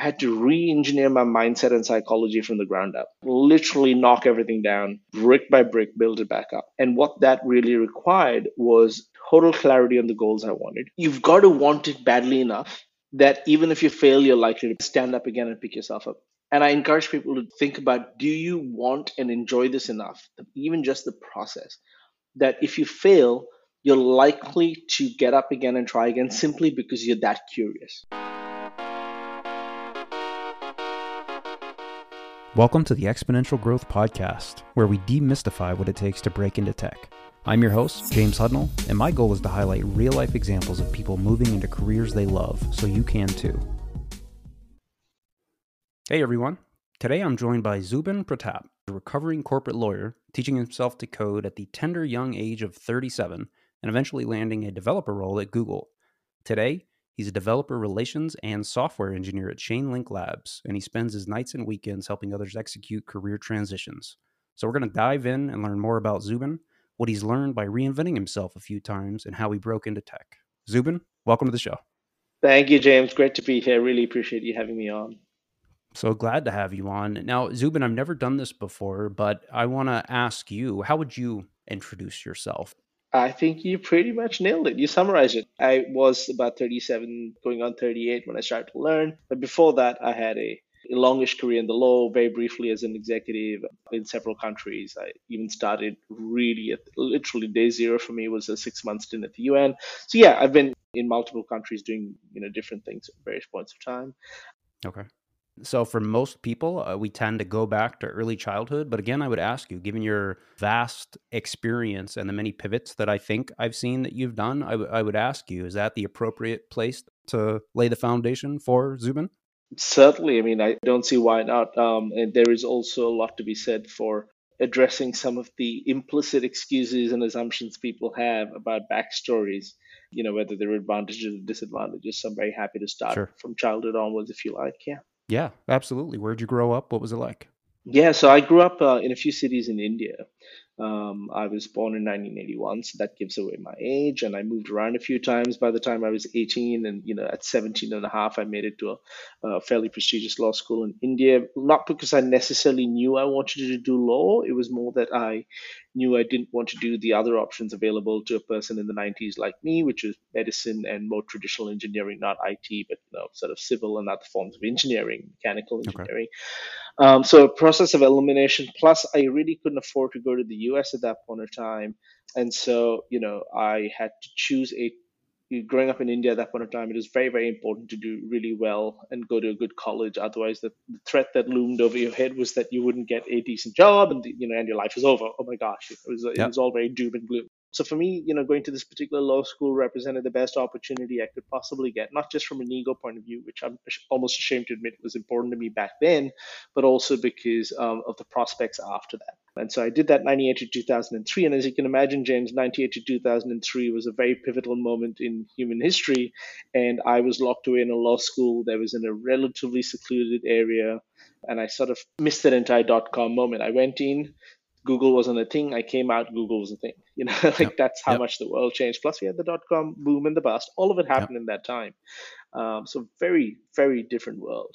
I had to re engineer my mindset and psychology from the ground up, literally knock everything down, brick by brick, build it back up. And what that really required was total clarity on the goals I wanted. You've got to want it badly enough that even if you fail, you're likely to stand up again and pick yourself up. And I encourage people to think about do you want and enjoy this enough, even just the process, that if you fail, you're likely to get up again and try again simply because you're that curious. Welcome to the Exponential Growth Podcast, where we demystify what it takes to break into tech. I'm your host, James Hudnall, and my goal is to highlight real life examples of people moving into careers they love so you can too. Hey everyone. Today I'm joined by Zubin Pratap, a recovering corporate lawyer teaching himself to code at the tender young age of 37 and eventually landing a developer role at Google. Today, He's a developer relations and software engineer at Chainlink Labs, and he spends his nights and weekends helping others execute career transitions. So we're going to dive in and learn more about Zubin, what he's learned by reinventing himself a few times, and how he broke into tech. Zubin, welcome to the show. Thank you, James. Great to be here. Really appreciate you having me on. So glad to have you on. Now, Zubin, I've never done this before, but I want to ask you, how would you introduce yourself? I think you pretty much nailed it. You summarized it. I was about 37, going on 38 when I started to learn. But before that, I had a, longish career in the law, very briefly as an executive in several countries. I even started really at literally day zero for me was a six month stint at the UN. So yeah, I've been in multiple countries doing you know different things at various points of time. Okay. So, for most people, uh, we tend to go back to early childhood. But again, I would ask you, given your vast experience and the many pivots that I think I've seen that you've done, I, w- I would ask you, is that the appropriate place to lay the foundation for Zubin? Certainly. I mean, I don't see why not. Um, and there is also a lot to be said for addressing some of the implicit excuses and assumptions people have about backstories, you know, whether there are advantages or disadvantages. So I'm very happy to start sure. from childhood onwards, if you like. Yeah. Yeah, absolutely. Where'd you grow up? What was it like? Yeah, so I grew up uh, in a few cities in India. Um, I was born in 1981, so that gives away my age. And I moved around a few times by the time I was 18. And, you know, at 17 and a half, I made it to a, a fairly prestigious law school in India. Not because I necessarily knew I wanted to do law, it was more that I knew I didn't want to do the other options available to a person in the 90s like me, which is medicine and more traditional engineering, not IT, but you know, sort of civil and other forms of engineering, mechanical engineering. Okay. Um, so a process of elimination. Plus, I really couldn't afford to go to the US at that point of time, and so you know I had to choose a growing up in India at that point of time, it was very, very important to do really well and go to a good college. Otherwise, the, the threat that loomed over your head was that you wouldn't get a decent job and you know, and your life was over. Oh my gosh, it was it was all very doom and gloom. So for me, you know, going to this particular law school represented the best opportunity I could possibly get, not just from an ego point of view, which I'm almost ashamed to admit was important to me back then, but also because um, of the prospects after that. And so I did that 98 to 2003. And as you can imagine, James, 98 to 2003 was a very pivotal moment in human history. And I was locked away in a law school that was in a relatively secluded area. And I sort of missed that entire dot com moment. I went in, Google wasn't a thing. I came out, Google was a thing. You know, like yep. that's how yep. much the world changed. Plus, we had the dot com boom and the bust. All of it happened yep. in that time. Um, so very, very different world.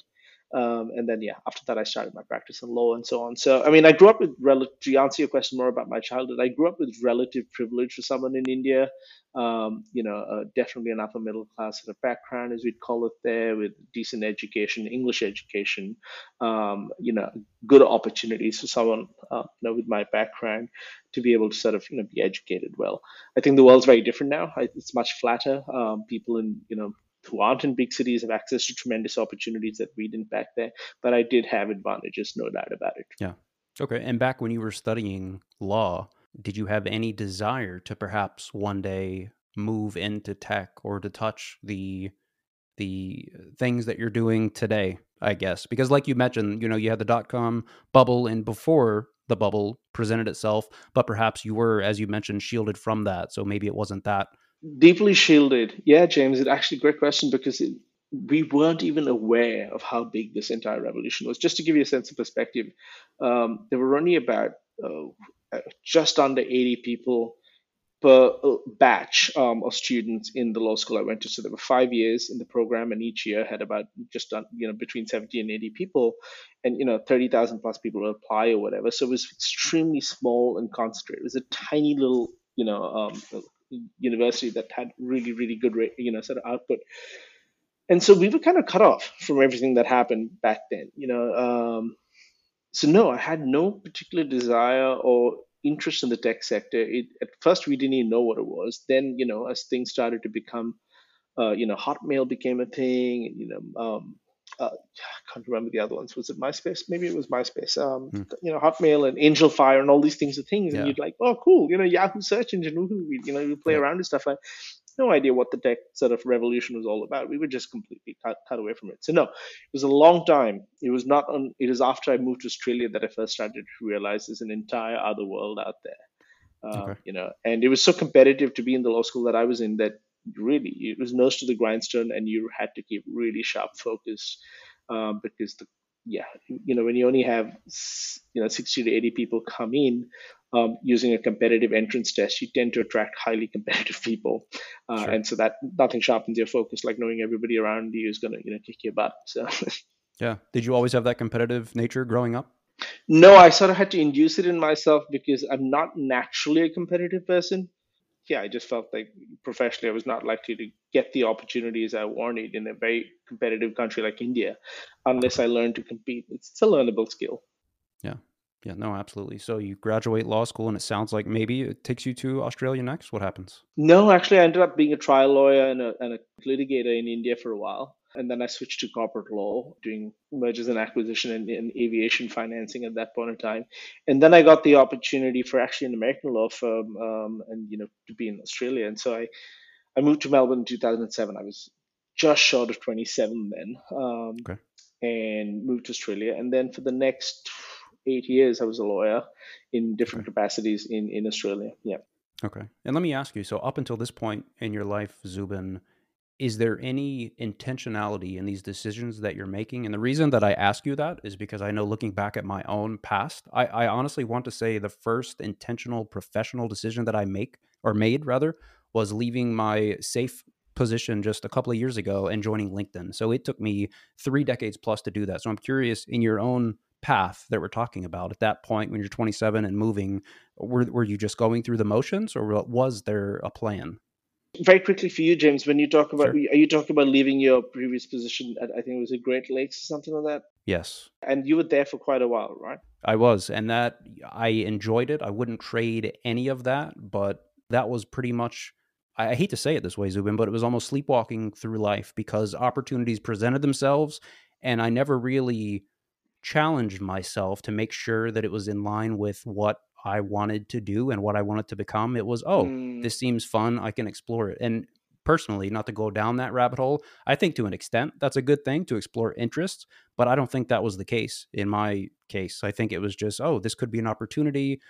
Um, and then, yeah, after that, I started my practice in law and so on. So, I mean, I grew up with, rel- to answer your question more about my childhood, I grew up with relative privilege for someone in India. Um, you know, uh, definitely an upper middle class sort of background, as we'd call it there, with decent education, English education, um, you know, good opportunities for someone, uh, you know, with my background to be able to sort of, you know, be educated well. I think the world's very different now. It's much flatter. Um, people in, you know, who aren't in big cities have access to tremendous opportunities that we didn't back there. But I did have advantages, no doubt about it. Yeah. Okay. And back when you were studying law, did you have any desire to perhaps one day move into tech or to touch the the things that you're doing today? I guess because, like you mentioned, you know, you had the dot com bubble, and before the bubble presented itself, but perhaps you were, as you mentioned, shielded from that. So maybe it wasn't that Deeply shielded. Yeah, James, it's actually a great question because it, we weren't even aware of how big this entire revolution was. Just to give you a sense of perspective, um, there were only about uh, just under 80 people per uh, batch um, of students in the law school I went to. So there were five years in the program, and each year had about just done, you know between 70 and 80 people, and you know 30,000 plus people would apply or whatever. So it was extremely small and concentrated. It was a tiny little you know um, university that had really really good you know sort of output. And so we were kind of cut off from everything that happened back then, you know. Um, so no, I had no particular desire or interest in the tech sector. It, at first, we didn't even know what it was. Then, you know, as things started to become, uh, you know, Hotmail became a thing. You know, um, uh, I can't remember the other ones. Was it MySpace? Maybe it was MySpace. Um, hmm. You know, Hotmail and Angelfire and all these things are things, and you'd like, oh, cool. You know, Yahoo search engine. Woohoo! You know, you play yeah. around and stuff like no idea what the tech sort of revolution was all about. We were just completely cut, cut away from it. So no, it was a long time. It was not on. It was after I moved to Australia that I first started to realize there's an entire other world out there. Uh, okay. You know, and it was so competitive to be in the law school that I was in that really it was nose to the grindstone, and you had to keep really sharp focus um, because the yeah, you know, when you only have you know 60 to 80 people come in um, using a competitive entrance test, you tend to attract highly competitive people, uh, sure. and so that nothing sharpens your focus like knowing everybody around you is going to you know kick your butt. So. yeah, did you always have that competitive nature growing up? No, I sort of had to induce it in myself because I'm not naturally a competitive person yeah, I just felt like professionally I was not likely to get the opportunities I wanted in a very competitive country like India unless I learned to compete. It's, a learnable skill. Yeah. Yeah, no, absolutely. So you graduate law school, and it sounds like maybe it takes you to Australia next. What happens? No, actually, I ended up being a trial lawyer and a, and a litigator in India for a while. And then I switched to corporate law, doing mergers and acquisition and, and, aviation financing at that point in time. And then I got the opportunity for actually an American law firm, um, and you know, to be in Australia. And so I, I moved to Melbourne in 2007. I was just short of 27 then, um, okay. and moved to Australia. And then for the next eight years, I was a lawyer in different okay. capacities in in Australia. Yeah. Okay. And let me ask you. So up until this point in your life, Zubin is there any intentionality in these decisions that you're making? And the reason that I ask you that is because I know looking back at my own past, I, I, honestly want to say the first intentional professional decision that I make or made rather was leaving my safe position just a couple of years ago and joining LinkedIn. So it took me three decades plus to do that. So I'm curious in your own path that we're talking about at that point when you're 27 and moving, were, were you just going through the motions or was there a plan? Very quickly for you, James, when you talk about, sure. are you talking about leaving your previous position at, I think it was at Great Lakes or something like that? Yes. And you were there for quite a while, right? I was. And that, I enjoyed it. I wouldn't trade any of that, but that was pretty much, I, I hate to say it this way, Zubin, but it was almost sleepwalking through life because opportunities presented themselves and I never really challenged myself to make sure that it was in line with what I wanted to do and what I wanted to become. It was, oh, mm. this seems fun. I can explore it. And personally, not to go down that rabbit hole, I think to an extent that's a good thing to explore interests, but I don't think that was the case in my case. I think it was just, oh, this could be an opportunity.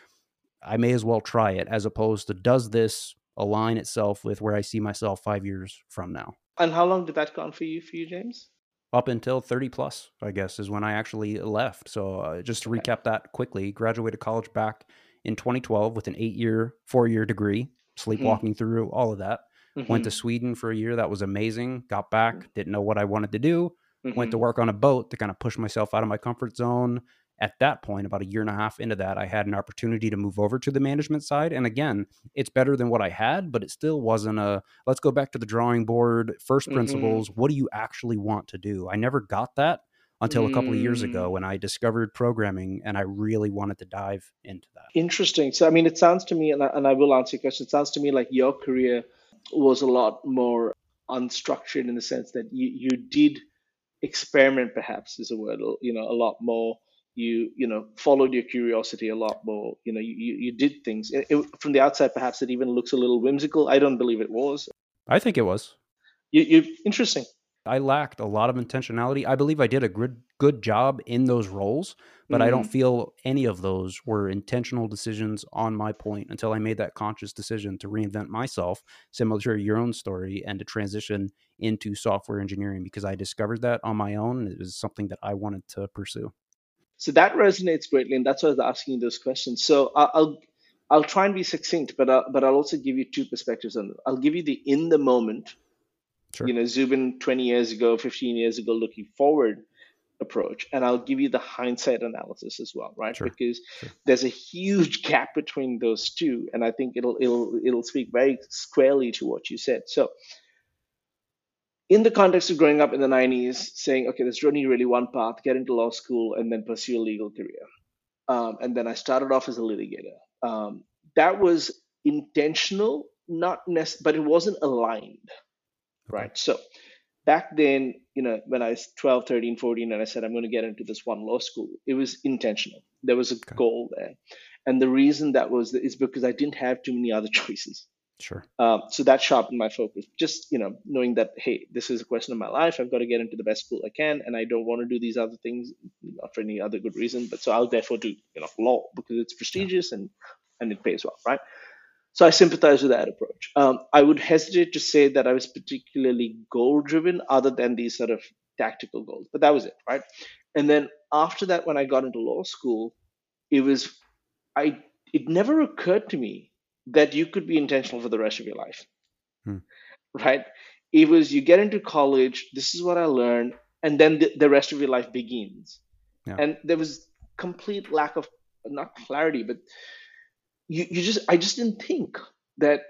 I may as well try it, as opposed to does this align itself with where I see myself five years from now. And how long did that go on for you, for you, James? up until 30 plus, I guess, is when I actually left. So uh, just to recap that quickly, graduated college back in 2012 with an eight year, four year degree, mm-hmm. sleepwalking mm-hmm. through all of that. Mm-hmm. Went to Sweden for a year. That was amazing. Got back, didn't know what I wanted to do. Mm-hmm. Went to mm-hmm. work on a boat to kind of push myself out of my comfort zone. At that point, about a year and a half into that, I had an opportunity to move over to the management side. And again, it's better than what I had, but it still wasn't a let's go back to the drawing board, 1st mm-hmm. principles. What do you actually want to do? I never got that until a couple of years ago mm. when I discovered programming and I really wanted to dive into that. Interesting. So, I mean, it sounds to me, and I, and I will answer your question, it sounds to me like your career was a lot more unstructured in the sense that you, you did experiment, perhaps is a word, you know, a lot more. You, you know, followed your curiosity a lot more. You know, you, you did things. It, it, from the outside, perhaps it even looks a little whimsical. I don't believe it was. I think it was. You, you interesting. I lacked a lot of intentionality. I believe I did a good good job in those roles, but mm-hmm. I don't mm-hmm. feel any of those were intentional decisions on my point until I made that conscious decision to reinvent myself, similar to your own story, and to transition into software engineering because I discovered that on my own. And it was something that I wanted to pursue. So that resonates greatly, and that's why I was asking those questions. So I'll I'll try and be succinct, but I'll, but I'll also give you two perspectives on it. I'll give you the in the moment, Sure. you know, Zubin 20 years ago, 15 years ago, looking forward approach, and I'll give you the hindsight analysis as well, right? Sure. Because Sure. there's a huge gap between those two, and I think it'll it'll it'll speak very squarely to what you said. So, in the context of growing up in the 90s, saying, okay, there's only really one path: get into law school and then pursue a legal career. Um, and then I started off as a litigator. Um, that was intentional, not necessarily, but it wasn't aligned, Okay. right? So back then, you know, when I was 12, 13, 14, and I said, I'm going to get into this one law school, it was intentional. There was a Okay. goal there. And the reason that was is because I didn't have too many other choices. Sure. Um, so that sharpened my focus. Just you know, knowing that hey, this is a question of my life. I've got to get into the best school I can, and I don't want to do these other things not for any other good reason. But so I'll therefore do you know law because it's prestigious and and it pays well, right? So I sympathize with that approach. Um, I would hesitate to say that I was particularly goal driven, other than these sort of tactical goals. But that was it, right? And then after that, when I got into law school, it was I. It never occurred to me that you could be intentional for the rest of your life Hmm. right? It was you get into college, this is what I learned, and then the, the rest of your life begins. Yeah. And there was complete lack of not clarity, but you, you just I just didn't think that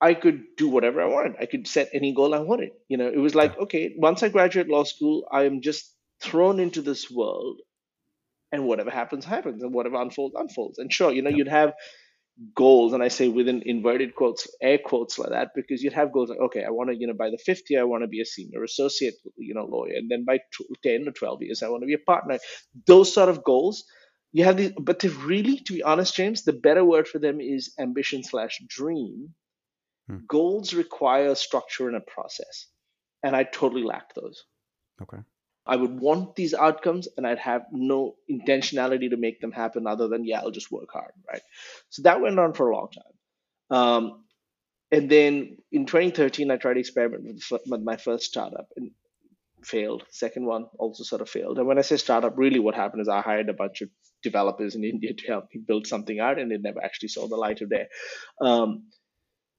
I could do whatever I wanted. I could set any goal I wanted. You know, it was like, okay, once I graduate law school, I am just thrown into this world and whatever happens, happens, and whatever unfolds, unfolds. And sure, you know, Yeah. you'd have goals, and I say within inverted quotes, air quotes like that, because you'd have goals like, okay, I want to, you know, by the fifth year, I want to be a senior associate, you know, lawyer, and then by tw- ten or twelve years, I want to be a partner. Those sort of goals, you have these, but to really, to be honest, James, the better word for them is ambition slash dream. Hmm. Goals require structure and a process, and I totally lacked those. Okay. I would want these outcomes and I'd have no intentionality to make them happen other than, yeah, I'll just work hard, right? So that went on for a long time. Um, and then in 2013, I tried to experiment with, with my first startup and failed. Second one also sort of failed. And when I say startup, really what happened is I hired a bunch of developers in India to help me build something out and it never actually saw the light of day. Um,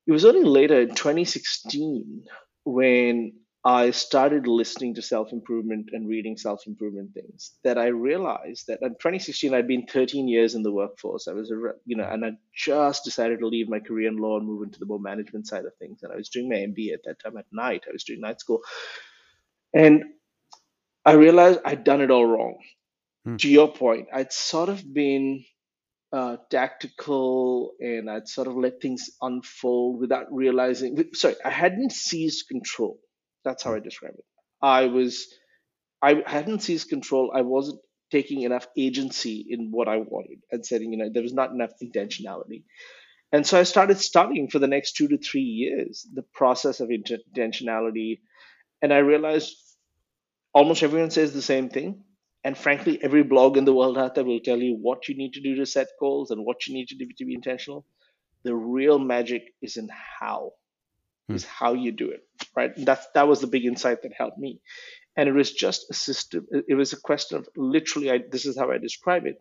it was only later in 2016 when I started listening to self improvement and reading self improvement things that I realized that in 2016 I'd been 13 years in the workforce. I was a you know, and I just decided to leave my career in law and move into the more management side of things. And I was doing my MBA at that time at night. I was doing night school, and I realized I'd done it all wrong. Hmm. To your point, I'd sort of been uh, tactical and I'd sort of let things unfold without realizing. Sorry, I hadn't seized control. That's how I describe it. I was, I hadn't seized control. I wasn't taking enough agency in what I wanted and setting, you know, there was not enough intentionality. And so I started studying for the next two to three years the process of intentionality. And I realized almost everyone says the same thing. And frankly, every blog in the world out there will tell you what you need to do to set goals and what you need to do to be intentional. The real magic is in how, Hmm. is how you do it, right? That's that was the big insight that helped me, and it was just a system. It it was a question of literally. I, this is how I describe it.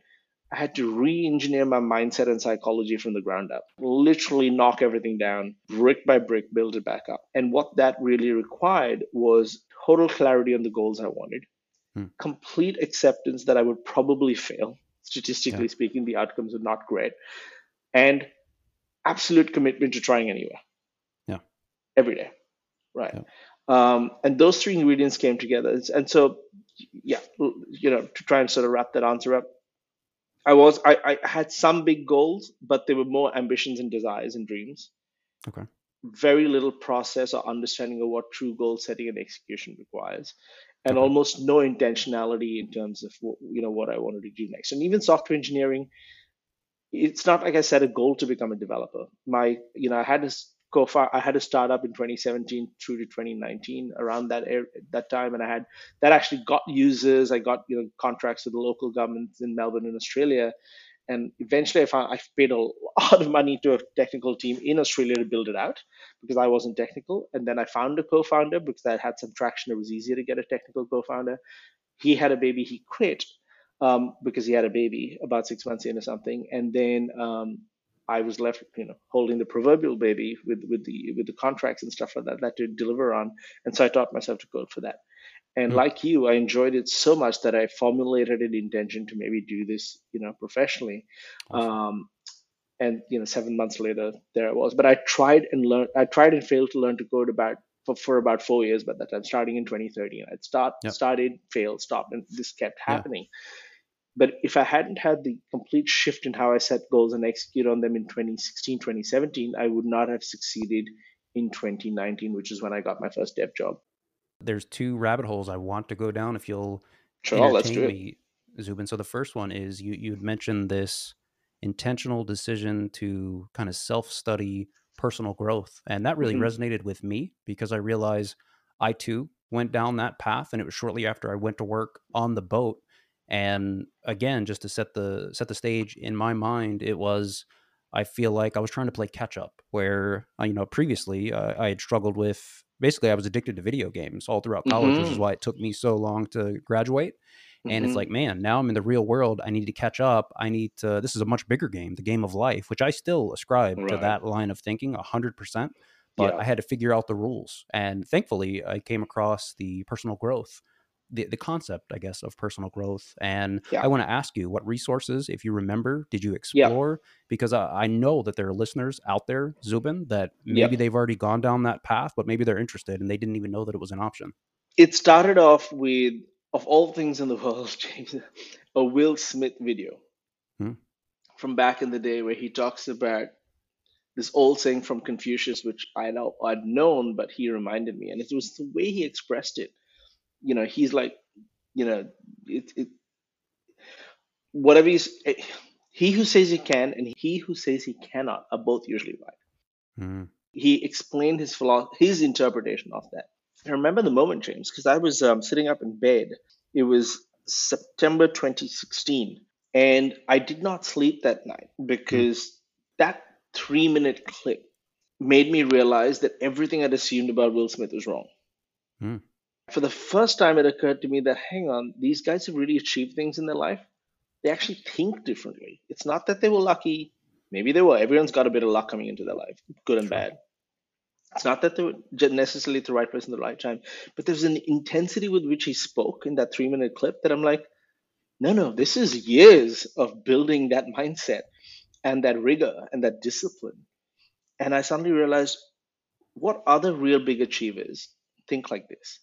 I had to re-engineer my mindset and psychology from the ground up. Literally knock everything down, brick by brick, build it back up. And what that really required was total clarity on the goals I wanted, Hmm. complete acceptance that I would probably fail. Statistically Yeah. speaking, the outcomes are not great, and absolute commitment to trying anyway. Yeah. Every day, right? Yeah. Um, and those three ingredients came together. And so, yeah, you know, to try and sort of wrap that answer up, I was I, I had some big goals, but they were more ambitions and desires and dreams. Okay. Very little process or understanding of what true goal setting and execution requires, and almost no intentionality in terms of what, you know what I wanted to do next. And even software engineering, it's not like I set a goal to become a developer. My you know I had go far. I had a startup in 2017 through to 2019 around that area, that time, and I had that actually got users. I got you know contracts with the local governments in Melbourne in Australia, and eventually I found I paid a lot of money to a technical team in Australia to build it out because I wasn't technical. And then I found a co-founder because I had some traction. It was easier to get a technical co-founder. He had a baby. He quit um, because he had a baby about six months in or something, and then. Um, I was left, you know, holding the proverbial baby with with the with the contracts and stuff like that that to deliver on. And so I taught myself to code for that. And mm-hmm. like you, I enjoyed it so much that I formulated an intention to maybe do this, you know, professionally. Awesome. Um, and you know, seven months later, there I was. But I tried and learned. I tried and failed to learn to code about for, for about four years by that time, starting in 2013. I'd start yep. started, failed, stopped, and this kept happening. But if I hadn't had the complete shift in how I set goals and execute on them in 2016, 2017, I would not have succeeded in 2019, which is when I got my first dev job. There's two rabbit holes I want to go down if you'll sure, entertain me, Zubin. So the first one is you you mentioned this intentional decision to kind of self-study personal growth. And that really mm-hmm. resonated with me because I realized I too went down that path and it was shortly after I went to work on the boat and again just to set the set the stage in my mind it was I feel like I was trying to play catch up where uh, you know previously uh, I had struggled with basically I was addicted to video games all throughout college mm-hmm. which is mm-hmm. why it took me so long to graduate and mm-hmm. it's like man now i'm in the real world i need to catch up i need to this is a much bigger game the game of life which i still ascribe right. to that line of thinking 100% but yeah. i had to figure out the rules and thankfully i came across the personal growth the, the concept i guess of personal growth and yeah. i want to ask you what resources if you remember did you explore yeah. because I, I, know that there are listeners out there zubin that maybe they've already gone down that path but maybe they're interested and they didn't even know that it was an option it started off with of all things in the world, James, a Will Smith video hmm. from back in the day where he talks about this old saying from Confucius, which I know I'd known, but he reminded me, and it was the way he expressed it. You know, he's like, you know, it, it whatever he's eh, he who says he can and he who says he cannot are both usually right. Hmm. He explained his philosophy, his interpretation of that. I remember the moment, James, because I was um, sitting up in bed. It was September 2016, and I did not sleep that night because mm. that three minute clip made me realize that everything I'd assumed about Will Smith was wrong. Mm. For the first time, it occurred to me that, hang on, these guys have really achieved things in their life. They actually think differently. It's not that they were lucky. Maybe they were. Everyone's got a bit of luck coming into their life, good and bad. It's not that they were necessarily the right in the right time, but there's an intensity with which he spoke in that three minute clip that I'm like, no, no, this is years of building that mindset and that rigor and that discipline. And I suddenly realized what other real big achievers think like this?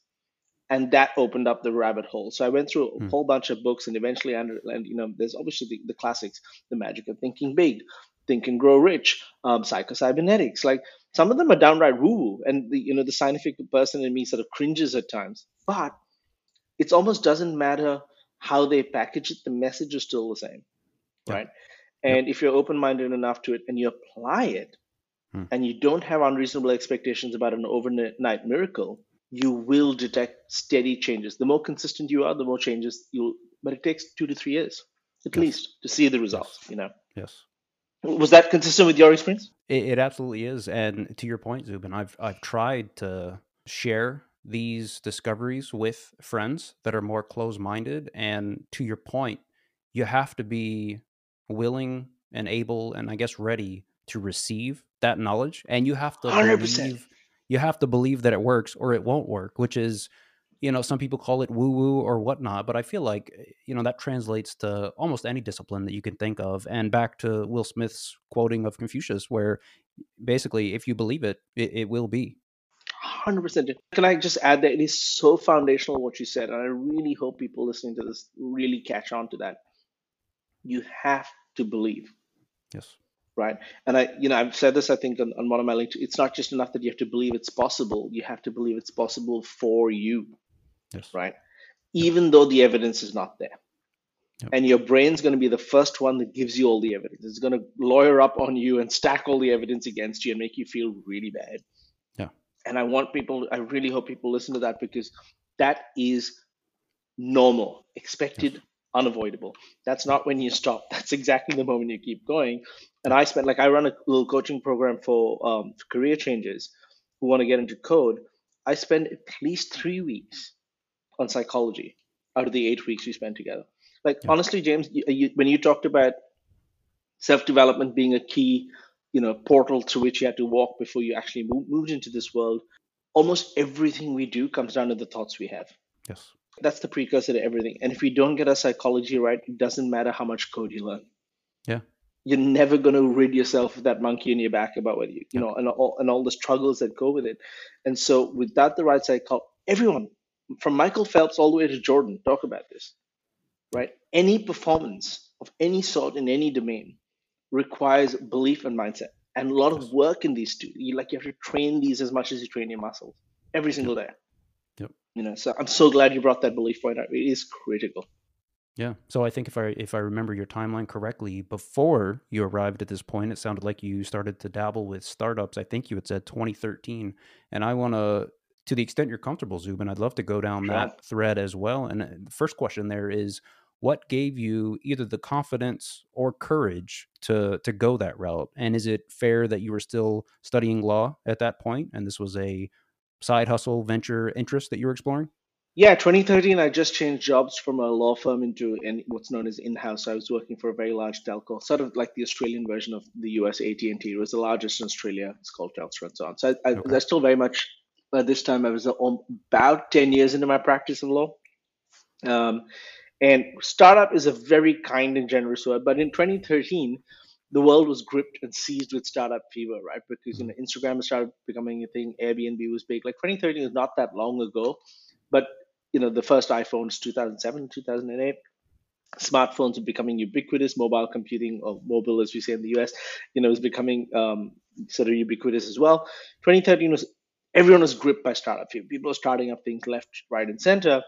And that opened up the rabbit hole. So I went through a hmm. whole bunch of books and eventually, and you know, there's obviously the, the classics, The Magic of Thinking Big, Think and Grow Rich, um, Psychocybernetics. Like some of them are downright woo-woo, and the you know the scientific person in me sort of cringes at times. But it almost doesn't matter how they package it; the message is still the same, yeah. right? And if you're open-minded enough to it and you apply it, hmm. and you don't have unreasonable expectations about an overnight miracle, you will detect steady changes. The more consistent you are, the more changes you'll. But it takes two to three years at yes. least to see the results. Yes. You know. Yes. Was that consistent with your experience? It, it absolutely is. And to your point, Zubin, I've I've tried to share these discoveries with friends that are more close-minded. And to your point, you have to be willing and able, and I guess ready to receive that knowledge. And you have to 100%. believe you have to believe that it works, or it won't work. Which is you know, some people call it woo woo or whatnot, but I feel like, eh, you know, that translates to almost any discipline that you can think of. And back to Will Smith's quoting of Confucius, where basically, if you believe it, it, it will be. 100%. Can I just add that it is so foundational what you said, and I really hope people listening to this really catch on to that. You have to believe. Yes. Right. And I, you know, I've said this, I think, on, on one of my links. It's not just enough that you have to believe it's possible. You have to believe it's possible for you yes. right? Even though the evidence is not there. Yep. And your brain's going to be the first one that gives you all the evidence. It's going to lawyer up on you and stack all the evidence against you and make you feel really bad. Yeah. And I want people, I really hope people listen to that because that is normal, expected, yes. Unavoidable. That's not when you stop. That's exactly the moment you keep going. And I spent, like, I run a little coaching program for, um, for career changes who want to get into code. I spend at least three weeks on psychology out of the eight weeks we spent together. Like yeah. honestly, James, you, you, when you talked about self development being a key, you know, portal through which you had to walk before you actually move, moved into this world. Almost everything we do comes down to the thoughts we have. Yes. That's the precursor to everything. And if we don't get our psychology right, it doesn't matter how much code you learn. Yeah. You're never going to rid yourself of that monkey in your back about whether you, you know, and all, and all the struggles that go with it. And so, without the right psychology, everyone from Michael Phelps all the way to Jordan talk about this, right? Any performance of any sort in any domain requires belief and mindset and a lot of work in these two. You like you have to train these as much as you train your muscles every single day. You know, so I'm so glad you brought that belief point up It is critical. Yeah. So I think if I if I remember your timeline correctly, before you arrived at this point, it sounded like you started to dabble with startups. I think you had said 2013, and I want to, to the extent you're comfortable, Zubin, I'd love to go down Sure. that thread as well. And uh, the first question there is, what gave you either the confidence or courage to to go that route? And is it fair that you were still studying law at that point, and this was a side hustle venture interest that you were exploring? Yeah, 2013, I just changed jobs from a law firm into in, what's known as in-house. I was working for a very large telco, sort of like the Australian version of the US AT&T. It was the largest in Australia. It's called Telstra and so on. So I, I, Okay. I still very much, at this time, I was uh, um, about 10 years into my practice of law. Um, and startup is a very kind and generous word, but in 2013, the world was gripped and seized with startup fever, right? Because you know Instagram started becoming a thing, Airbnb was big. Like 2013 is not that long ago, but you know the first iPhones 2007, 2008. Smartphones are becoming ubiquitous. Mobile computing, or mobile as we say in the US, you know, is becoming um, sort of ubiquitous as well. 2013 was everyone was gripped by startup fever. People are starting up things left, right, and center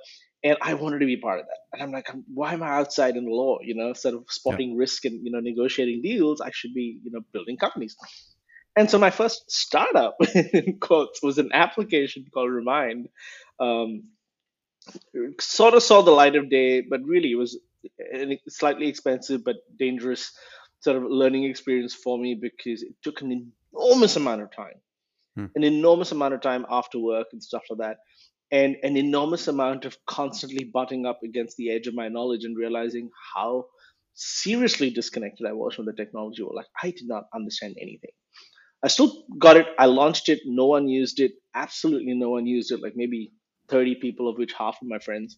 and I wanted to be part of that. And I'm like, why am I outside in the law? You know, instead of spotting risk and you know negotiating deals, I should be you know building companies. And so my first startup, in quotes, was an application called Remind. Um, sort of saw the light of day, but really it was a slightly expensive but dangerous sort of learning experience for me because it took an enormous amount of time, Hmm. an enormous amount of time after work and stuff like that and an enormous amount of constantly butting up against the edge of my knowledge and realizing how seriously disconnected I was from the technology world. Like I did not understand anything. I still got it. I launched it. No one used it. Absolutely no one used it. Like maybe 30 people, of which half of my friends.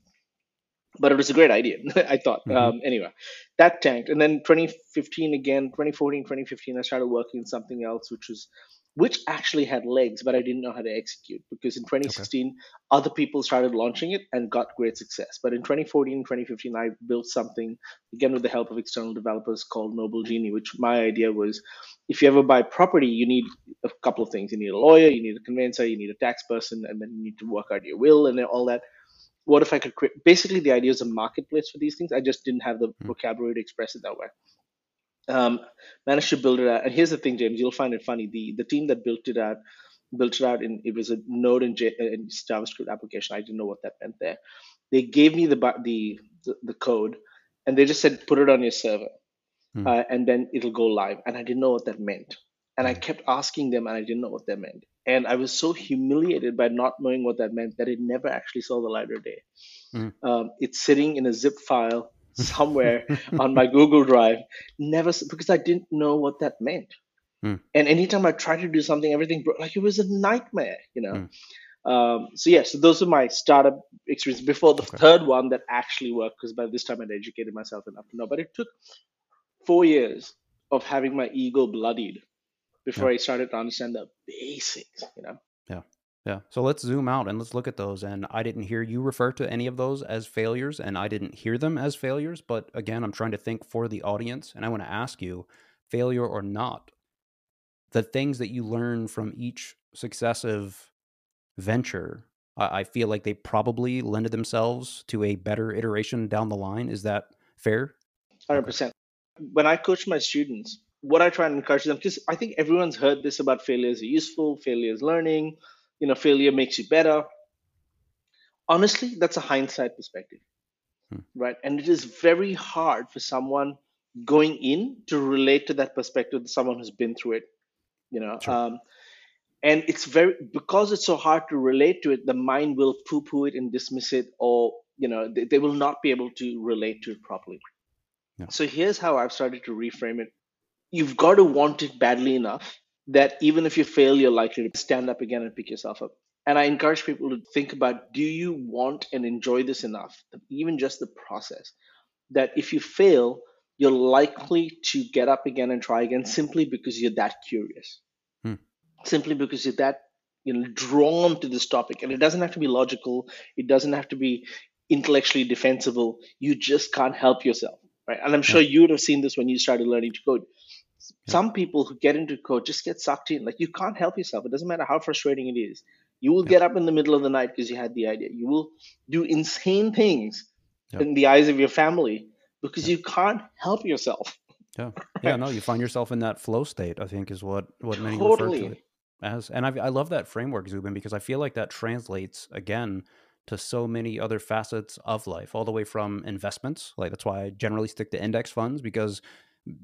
But it was a great idea, I thought. Mhm. Um, anyway, that tanked. And then 2015 again, 2014, 2015, I started working on something else, which was which actually had legs, but I didn't know how to execute because in 2016, other people started launching it and got great success. But in 2014 and 2015, I built something again with the help of external developers called Noble Genie, which my idea was if you ever buy property, you need a couple of things. You need a lawyer, you need a conveyancer, you need a tax person, and then you need to work out your will and all that. What if I could create? Basically, the idea is a marketplace for these things. I just didn't have the Hmm. vocabulary to express it that way. Um, managed to build it out. And here's the thing, James, you'll find it funny. The the team that built it out built it out in it was a Node and, J, and JavaScript application. I didn't know what that meant there. They gave me the the the, the code, and they just said put it on your server, Hmm. uh, and then it'll go live. And I didn't know what that meant. And I Hmm. kept asking them, and I didn't know what that meant. And I was so humiliated by not knowing what that meant that it never actually saw the light of day. Hmm. Um, it's sitting in a zip file somewhere on my Google Drive, never because I didn't know what that meant. Hmm. And anytime I tried to do something, everything broke. Like it was a nightmare, you know. Hmm. Um, so yeah, so those are my startup experience before the Okay. third one that actually worked. Because by this time I'd educated myself enough to know. But it took four years of having my ego bloodied before I started to understand the basics. You know. Yeah. So let's zoom out and let's look at those. And I didn't hear you refer to any of those as failures, and I didn't hear them as failures. But again, I'm trying to think for the audience, and I want to ask you failure or not, the things that you learn from each successive venture, I, I feel like they probably lended themselves to a better iteration down the line. Is that fair? Hundred percent. When I coach my students, what I try and encourage them, because I think everyone's heard this about failures are useful, failure is learning, you know, failure makes you better. Honestly, that's a hindsight perspective, Hmm. right? And it is very hard for someone going in to relate to that perspective to someone who's been through it, you know. Sure. Um, and it's very because it's so hard to relate to it, the mind will poo-poo it and dismiss it, or you know, they, they will not be able to relate to it properly. Yeah. So here's how I've started to reframe it you've got to want it badly enough that even if you fail, you're likely to stand up again and pick yourself up. And I encourage people to think about do you want and enjoy this enough, even just the process, that if you fail, you're likely to get up again and try again simply because you're that curious, hmm. simply because you're that you know drawn to this topic. And it doesn't have to be logical, it doesn't have to be intellectually defensible. You just can't help yourself, right? And I'm sure you would have seen this when you started learning to code some people who get into code just get sucked in. Like you can't help yourself. It doesn't matter how frustrating it is. You will get up in the middle of the night because you had the idea. You will do insane things in the eyes of your family because you can't help yourself. Yeah, yeah, no, you find yourself in that flow state. I think is what what many totally. refer to it as, and I I love that framework, Zubin, because I feel like that translates again to so many other facets of life, all the way from investments. Like that's why I generally stick to index funds because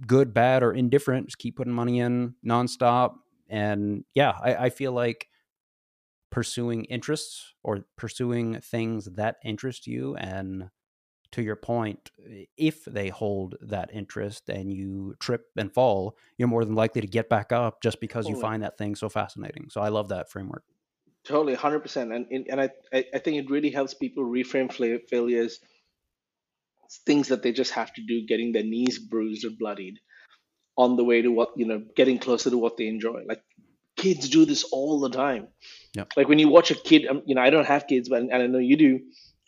good, bad, or indifferent, just keep putting money in nonstop. And yeah, I, I feel like pursuing interests or pursuing things that interest you and to your point, if they hold that interest and you trip and fall, you're more than likely to get back up just because totally. you find that thing so fascinating. So I love that framework. Totally, hundred percent, and and I I think it really helps people reframe failures things that they just have to do, getting their knees bruised and bloodied on the way to what, you know, getting closer to what they enjoy. Like kids do this all the time. Yeah. Like when you watch a kid, um, you know, I don't have kids, but and I know you do.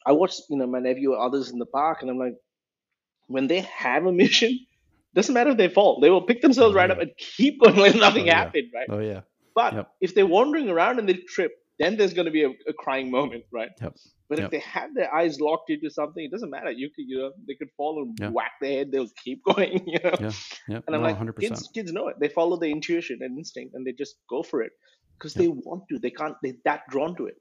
I watch, you know, my nephew or others in the park, and I'm like, when they have a mission, doesn't matter if they fall, they will pick themselves oh, right yeah. up and keep going like nothing oh, happened, yeah. right? Oh yeah. But yep. if they're wandering around and they trip, then there's going to be a, a crying moment, right? Yep. But yep. if they have their eyes locked into something, it doesn't matter. You could, you know, they could fall and yep. whack their head. They'll keep going. You know. Yeah. Yeah. And I'm no, like, 100%. kids, kids know it. They follow their intuition and instinct, and they just go for it because they want to. They can't. They're that drawn to it.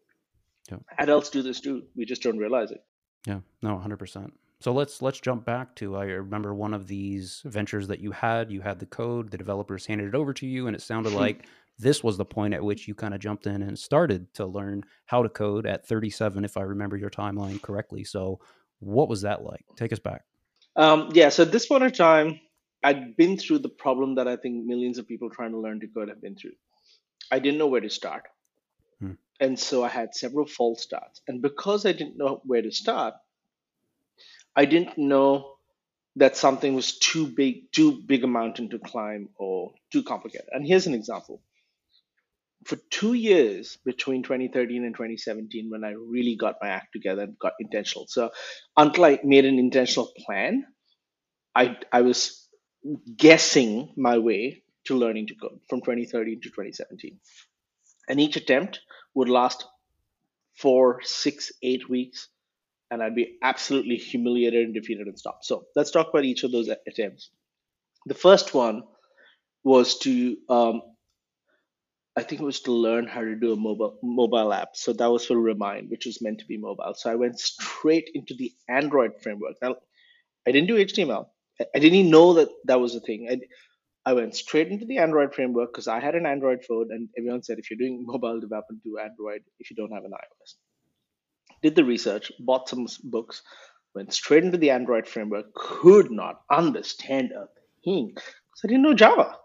Adults do this too. We just don't realize it. Yeah. No. 100. percent so let's let's jump back to I remember one of these ventures that you had. You had the code, the developers handed it over to you, and it sounded like this was the point at which you kind of jumped in and started to learn how to code at 37, if I remember your timeline correctly. So, what was that like? Take us back. Um, yeah, so at this point in time, I'd been through the problem that I think millions of people trying to learn to code have been through. I didn't know where to start. Hmm. And so I had several false starts. And because I didn't know where to start, I didn't know that something was too big, too big a mountain to climb or too complicated. And here's an example for two years between 2013 and 2017 when I really got my act together and got intentional. So until I made an intentional plan, I I was guessing my way to learning to code from 2013 to 2017. And each attempt would last four, six, eight weeks, and I'd be absolutely humiliated and defeated and stopped. So let's talk about each of those attempts. The first one was to um, I think it was to learn how to do a mobile mobile app. So that was for Remind, which was meant to be mobile. So I went straight into the Android framework. Now, I didn't do HTML. I didn't even know that that was a thing. I, I went straight into the Android framework because I had an Android phone, and everyone said if you're doing mobile development, do Android if you don't have an iOS. Did the research, bought some books, went straight into the Android framework, could not understand a thing because I didn't know Java.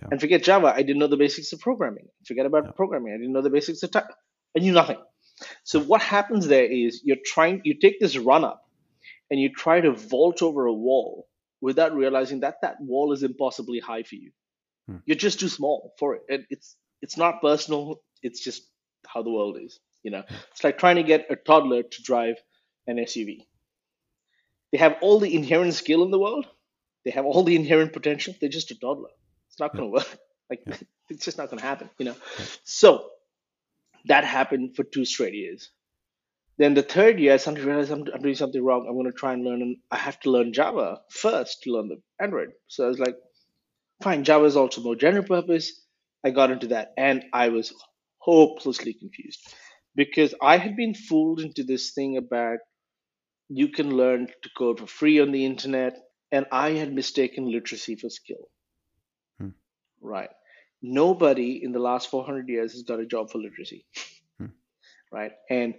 Yeah. And forget Java, I didn't know the basics of programming. Forget about yeah. programming, I didn't know the basics of type. I knew nothing. So what happens there is you're trying, you take this run up, and you try to vault over a wall without realizing that that wall is impossibly high for you. Hmm. You're just too small for it. it. It's it's not personal. It's just how the world is. You know, it's like trying to get a toddler to drive an SUV. They have all the inherent skill in the world. They have all the inherent potential. They're just a toddler. Not going to work. Like yeah. it's just not going to happen, you know. Yeah. So that happened for two straight years. Then the third year, I suddenly realized I'm, I'm doing something wrong. I'm going to try and learn, and I have to learn Java first to learn the Android. So I was like, fine, Java is also more general purpose. I got into that, and I was hopelessly confused because I had been fooled into this thing about you can learn to code for free on the internet, and I had mistaken literacy for skill. Right. Nobody in the last 400 years has got a job for literacy. Hmm. Right. And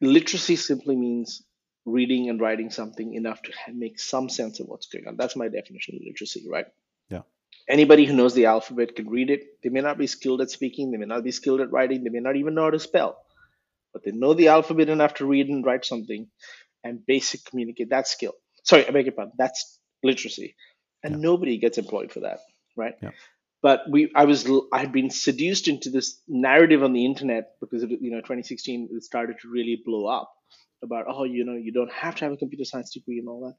literacy simply means reading and writing something enough to make some sense of what's going on. That's my definition of literacy, right? Yeah. Anybody who knows the alphabet can read it. They may not be skilled at speaking, they may not be skilled at writing, they may not even know how to spell, but they know the alphabet enough to read and write something and basic communicate. That skill. Sorry, I beg your pardon. That's literacy, and Yeah. nobody gets employed for that, right? Yeah. But we, I was, I had been seduced into this narrative on the internet because, it, you know, 2016 it started to really blow up about, oh, you know, you don't have to have a computer science degree and all that,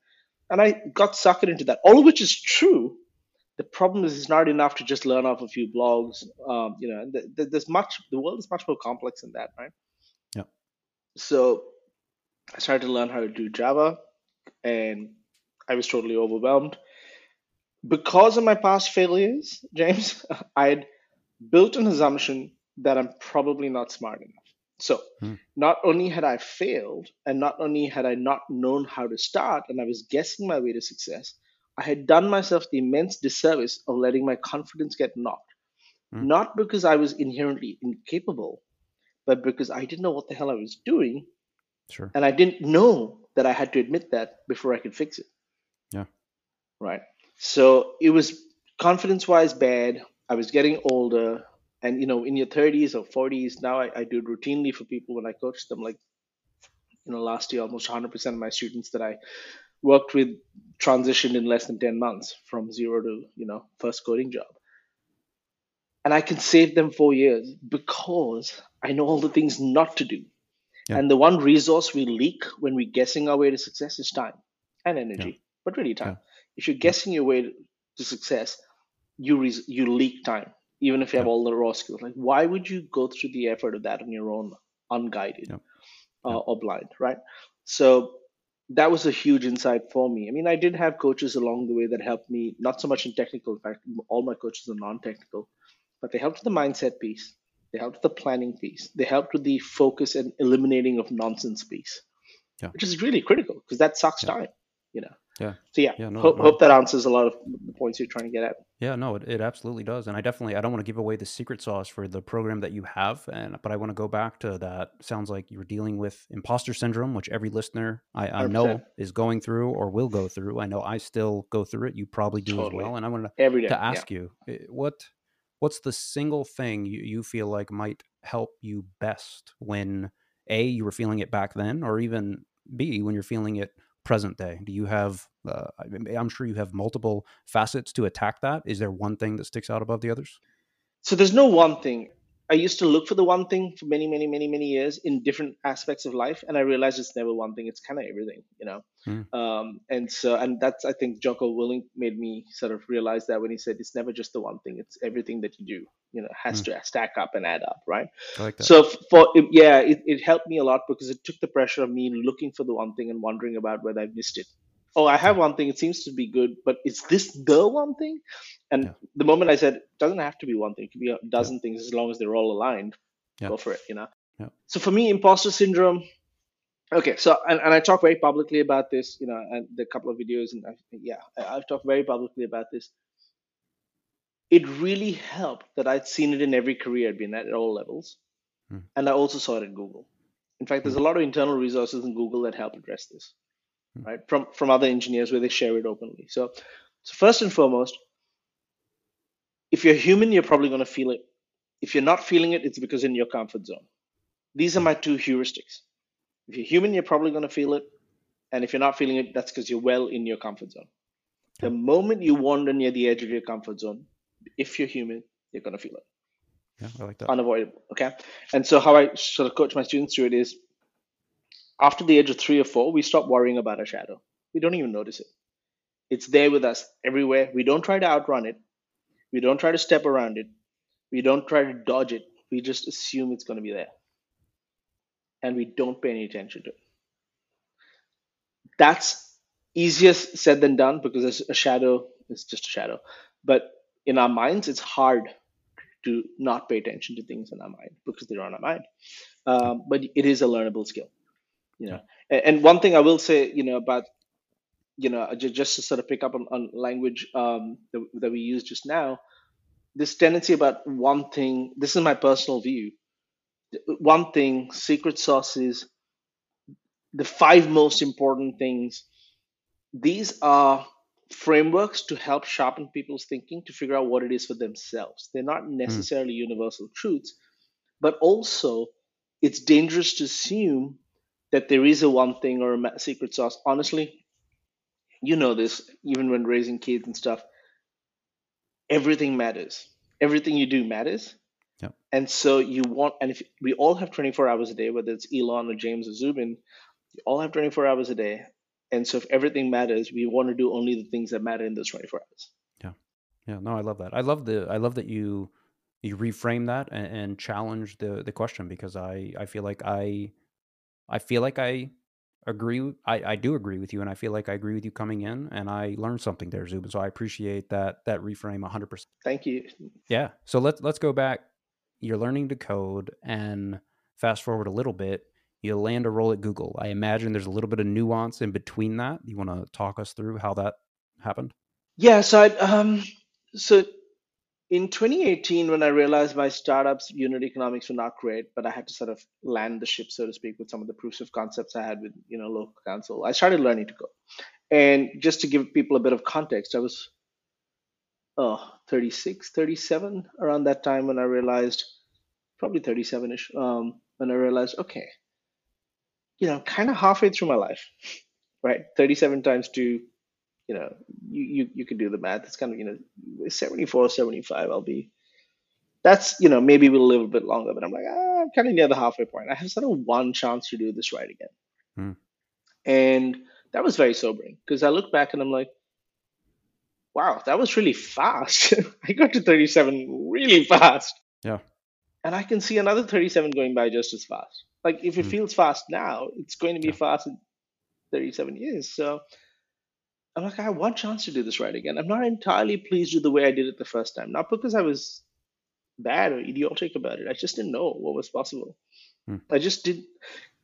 and I got suckered into that, all of which is true. The problem is, it's not enough to just learn off a few blogs. Um, you know, and th- th- there's much. The world is much more complex than that, right? Yeah. So I started to learn how to do Java, and I was totally overwhelmed. Because of my past failures, James, I had built an assumption that I'm probably not smart enough. So Hmm. not only had I failed, and not only had I not known how to start, and I was guessing my way to success, I had done myself the immense disservice of letting my confidence get knocked. Hmm. Not because I was inherently incapable, but because I didn't know what the hell I was doing Sure. and I didn't know that I had to admit that before I could fix it. Yeah. Right. So it was confidence wise bad. I was getting older. And, you know, in your 30s or 40s, now I, I do it routinely for people when I coach them. Like, you know, last year, almost 100% of my students that I worked with transitioned in less than 10 months from zero to, you know, first coding job. And I can save them four years because I know all the things not to do. Yeah. And the one resource we leak when we're guessing our way to success is time and energy, but really time. If you're guessing your way to success, you res- you leak time, even if you have all the raw skills. Like, why would you go through the effort of that on your own, unguided Yeah. Uh, or blind, right? So that was a huge insight for me. I mean, I did have coaches along the way that helped me, not so much in technical. In fact, all my coaches are non-technical, but they helped with the mindset piece. They helped with the planning piece. They helped with the focus and eliminating of nonsense piece, Yeah. which is really critical because that sucks Yeah. time, you know. Yeah. So yeah, Yeah, no, hope, no. hope that answers a lot of the points you're trying to get at. Yeah, no, it, it absolutely does. And I definitely I don't want to give away the secret sauce for the program that you have, and but I want to go back to that. Sounds like you were dealing with imposter syndrome, which every listener I, I know is going through or will go through. I know I still go through it. You probably do Totally. as well. And I want to Every day. to yeah. ask you eh, what what's the single thing you, you feel like might help you best when a you were feeling it back then or even b when you're feeling it present day? Do you have uh, i'm sure you have multiple facets to attack that. Is there one thing that sticks out above the others? So there's no one thing. I used to look for the one thing for many, many, many, many years in different aspects of life, and I realized it's never one thing. It's kind of everything, you know. Hmm. Um, and so, and that's I think Jocko Willink made me sort of realize that when he said it's never just the one thing; it's everything that you do. You know, has Hmm. to stack up and add up, right? i like that So for yeah, it, it helped me a lot because it took the pressure of me looking for the one thing and wondering about whether I've missed it. Oh, I have one thing. It seems to be good, but is this the one thing? And Yeah. the moment I said it doesn't have to be one thing, it could be a dozen things as long as they're all aligned. Yeah. Go for it, you know. Yeah. So for me, imposter syndrome. Okay, so and, and I talk very publicly about this, you know, and the couple of videos, and I, yeah, I- I've talked very publicly about this. It really helped that I'd seen it in every career I'd been at at all levels, Hmm. and I also saw it at Google. In fact, there's a lot of internal resources in Google that help address this, Hmm. Hmm. right? From from other engineers where they share it openly. So, so first and foremost, if you're human, you're probably going to feel it. If you're not feeling it, it's because in your comfort zone. These are my two heuristics. If you're human, you're probably going to feel it, and if you're not feeling it, that's because you're well in your comfort zone. The moment you wander near the edge of your comfort zone, if you're human, you're going to feel it yeah i like that unavoidable. Okay. And so how I sort of coach my students through it is after the age of three or four, we stop worrying about our shadow. We don't even notice it. It's there with us everywhere. We don't try to outrun it. We don't try to step around it. We don't try to dodge it. We just assume it's going to be there. And we don't pay any attention to it. That's easier said than done because a shadow is just a shadow. But in our minds, it's hard to not pay attention to things in our mind because they're on our mind. Um, but it is a learnable skill, you know. A- And one thing I will say, you know, about you know, just, just to sort of pick up on, on language um, that, that we use just now, this tendency about one thing. This is my personal view. One thing, secret sauce is the five most important things. These are frameworks to help sharpen people's thinking to figure out what it is for themselves. They're not Mm. necessarily universal truths, but also it's dangerous to assume that there is a one thing or a secret sauce. Honestly, you know this, even when raising kids and stuff, everything matters. Everything you do matters. Yeah. And so you want, and if we all have 24 hours a day, whether it's Elon or James or Zubin, you all have 24 hours a day. And so if everything matters, we want to do only the things that matter in those 24 hours. Yeah. Yeah, no, I love that. I love the I love that you you reframe that and, and challenge the the question because I I feel like I I feel like I agree I do agree with you and I feel like I agree with you coming in and I learned something there Zubin so I appreciate that that reframe 100%. Thank you. Yeah. So let's let's go back. You're learning to code and fast forward a little bit, you land a role at Google. I imagine there's a little bit of nuance in between that. You want to talk us through how that happened? Yeah, so I, um, so in 2018, when I realized my startup's unit economics were not great, but I had to sort of land the ship, so to speak, with some of the proofs of concepts I had with you know local council, I started learning to code. And just to give people a bit of context, I was oh 36, 37 around that time when I realized, probably 37ish, um, when I realized, okay, you know, kind of halfway through my life, right? 37 times two you know, you, you, you can do the math. It's kind of, you know, 74, 75, I'll be, that's, you know, maybe we'll live a bit longer, but I'm like, ah, I'm kind of near the halfway point. I have sort of one chance to do this right again. Hmm. And that was very sobering because I look back and I'm like, wow, that was really fast. I got to 37 really fast. Yeah. And I can see another 37 going by just as fast. Like if it Hmm. feels fast now, it's going to be Yeah. fast in 37 years. So I'm like, I have one chance to do this right again. I'm not entirely pleased with the way I did it the first time. Not because I was bad or idiotic about it. I just didn't know what was possible. Hmm. I just did.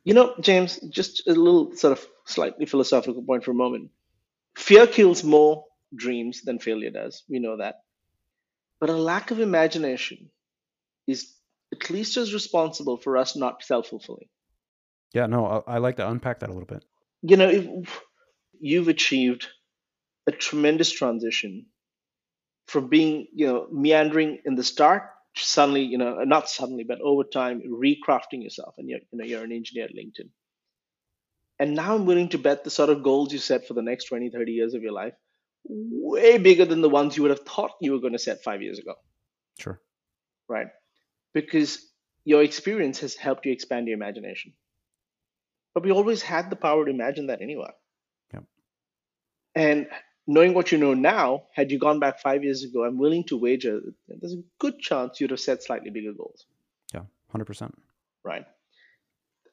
You know, James, just a little sort of slightly philosophical point for a moment. Fear kills more dreams than failure does. We know that. But a lack of imagination is at least as responsible for us not self fulfilling. Yeah, no, I, I like to unpack that a little bit. You know, if you've achieved a tremendous transition from being, you know, meandering in the start, suddenly, you know, not suddenly, but over time, recrafting yourself, and you're, you know, you're an engineer at LinkedIn. And now I'm willing to bet the sort of goals you set for the next 20, 30 years of your life, way bigger than the ones you would have thought you were going to set five years ago, Sure. right? Because your experience has helped you expand your imagination. But we always had the power to imagine that anyway. Yep. And knowing what you know now, had you gone back five years ago, I'm willing to wager there's a good chance you'd have set slightly bigger goals, Yeah, 100%. right?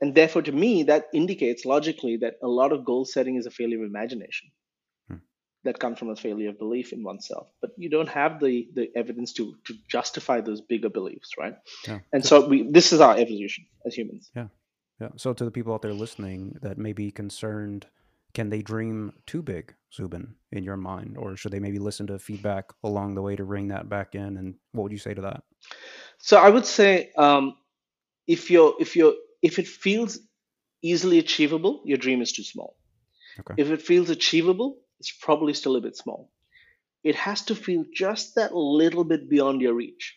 And therefore, to me, that indicates logically that a lot of goal setting is a failure of imagination Hmm. that comes from a failure of belief in oneself. But you don't have the, the evidence to, to justify those bigger beliefs, right? Yeah. And so we, this is our evolution as humans. Yeah. Yeah. So to the people out there listening that may be concerned, can they dream too big, Zubin, in your mind? Or should they maybe listen to feedback along the way to bring that back in? And what would you say to that? So I would say um, if you're if you're if it feels easily achievable, your dream is too small. Okay. If it feels achievable, it's probably still a bit small. It has to feel just that little bit beyond your reach,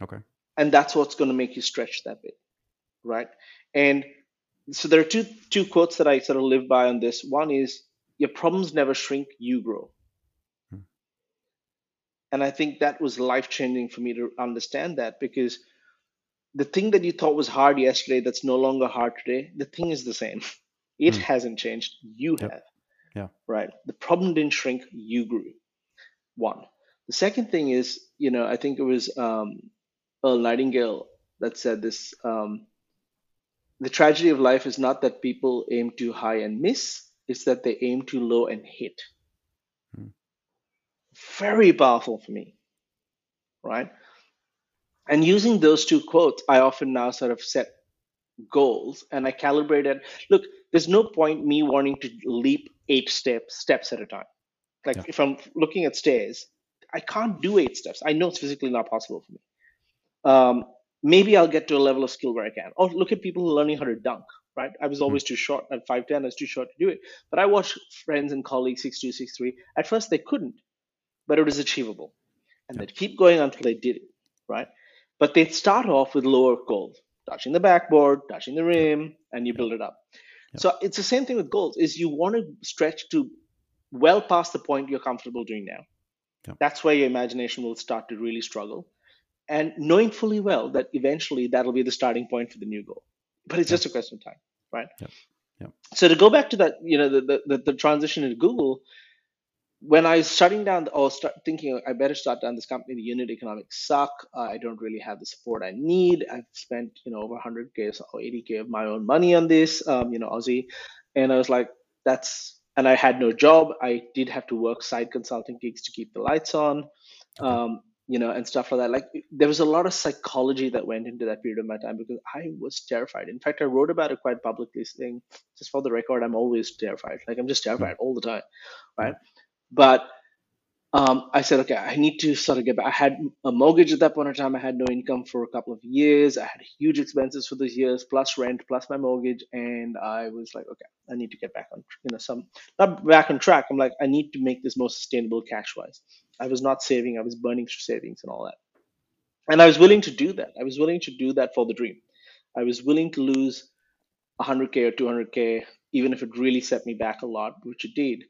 Okay. and that's what's going to make you stretch that bit, right? And so there are two two quotes that I sort of live by on this. One is your problems never shrink, you grow. Hmm. And I think that was life changing for me to understand that because the thing that you thought was hard yesterday that's no longer hard today, the thing is the same. It Hmm. hasn't changed. You Yep. have. Yeah. Right. The problem didn't shrink, you grew. One. The second thing is, you know, I think it was um, Earl Nightingale that said this um, the tragedy of life is not that people aim too high and miss, it's that they aim too low and hit. Hmm. Very powerful for me. Right. And using those two quotes, I often now sort of set goals and I calibrate it. Look, there's no point me wanting to leap eight steps steps at a time. Like Yeah. if I'm looking at stairs, I can't do eight steps. I know it's physically not possible for me. Um, maybe I'll get to a level of skill where I can. Or look at people learning how to dunk, right? I was hmm. always too short at 5'10, I was too short to do it. But I watched friends and colleagues 6'2, 6'3. At first, they couldn't, but it was achievable. And they'd keep going until they did it, right? But they'd start off with lower goals, touching the backboard, touching the rim, and you build it up. So it's the same thing with goals, is you want to stretch to well past the point you're comfortable doing now. That's where your imagination will start to really struggle. And knowing fully well that eventually that'll be the starting point for the new goal. But it's just a question of time, right? Yeah. Yep. So to go back to that, you know, the, the, the transition into Google, when I was starting down or start thinking I better start down this company, the unit economics suck. Uh, I don't really have the support I need. I've spent you know over 100k or 80k of my own money on this, um, you know, Aussie, and I was like, that's and I had no job. I did have to work side consulting gigs to keep the lights on, um, you know, and stuff like that. Like there was a lot of psychology that went into that period of my time because I was terrified. In fact, I wrote about it quite publicly, saying, just for the record, I'm always terrified. Like I'm just terrified hmm. all the time, right? Hmm. But um, I said, okay, I need to sort of get back. I had a mortgage at that point in time. I had no income for a couple of years. I had huge expenses for those years, plus rent, plus my mortgage, and I was like, okay, I need to get back on, you know, some not back on track. I'm like, I need to make this more sustainable cash wise. I was not saving. I was burning through savings and all that, and I was willing to do that. I was willing to do that for the dream. I was willing to lose 100k or 200k, even if it really set me back a lot, which it did.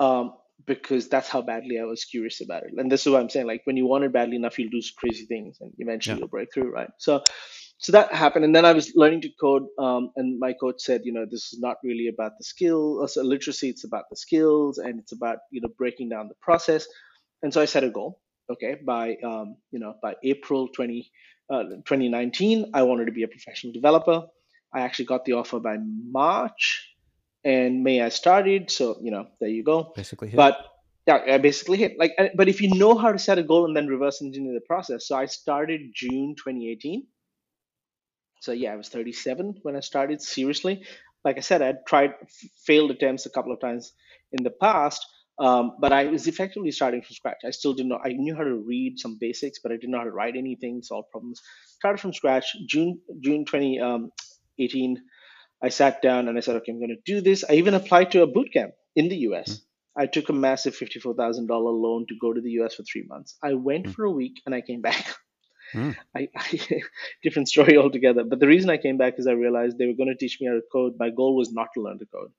Um, because that's how badly I was curious about it. And this is what I'm saying. Like when you want it badly enough, you'll do crazy things, and eventually Yeah. you'll break through, right? So, so that happened, and then I was learning to code, um, and my coach said, you know, this is not really about the skill, uh, so literacy. It's about the skills, and it's about you know breaking down the process. And so I set a goal. Okay, by um, you know by April 20, uh, 2019, I wanted to be a professional developer. I actually got the offer by March, and May I started. So you know, there you go. Basically, hit. But yeah, I basically hit like. But if you know how to set a goal and then reverse engineer the process, so I started June 2018. So yeah, I was 37 when I started seriously. Like I said, I tried failed attempts a couple of times in the past, um, but I was effectively starting from scratch. I still didn't know. I knew how to read some basics, but I didn't know how to write anything, solve problems. Started from scratch. June June 2018, I sat down and I said, okay, I'm going to do this. I even applied to a boot camp in the US. I took a massive $54,000 loan to go to the US for three months. I went Mm. for a week and I came back. Mm. I, I different story altogether. But the reason I came back is I realized they were going to teach me how to code. My goal was not to learn to code.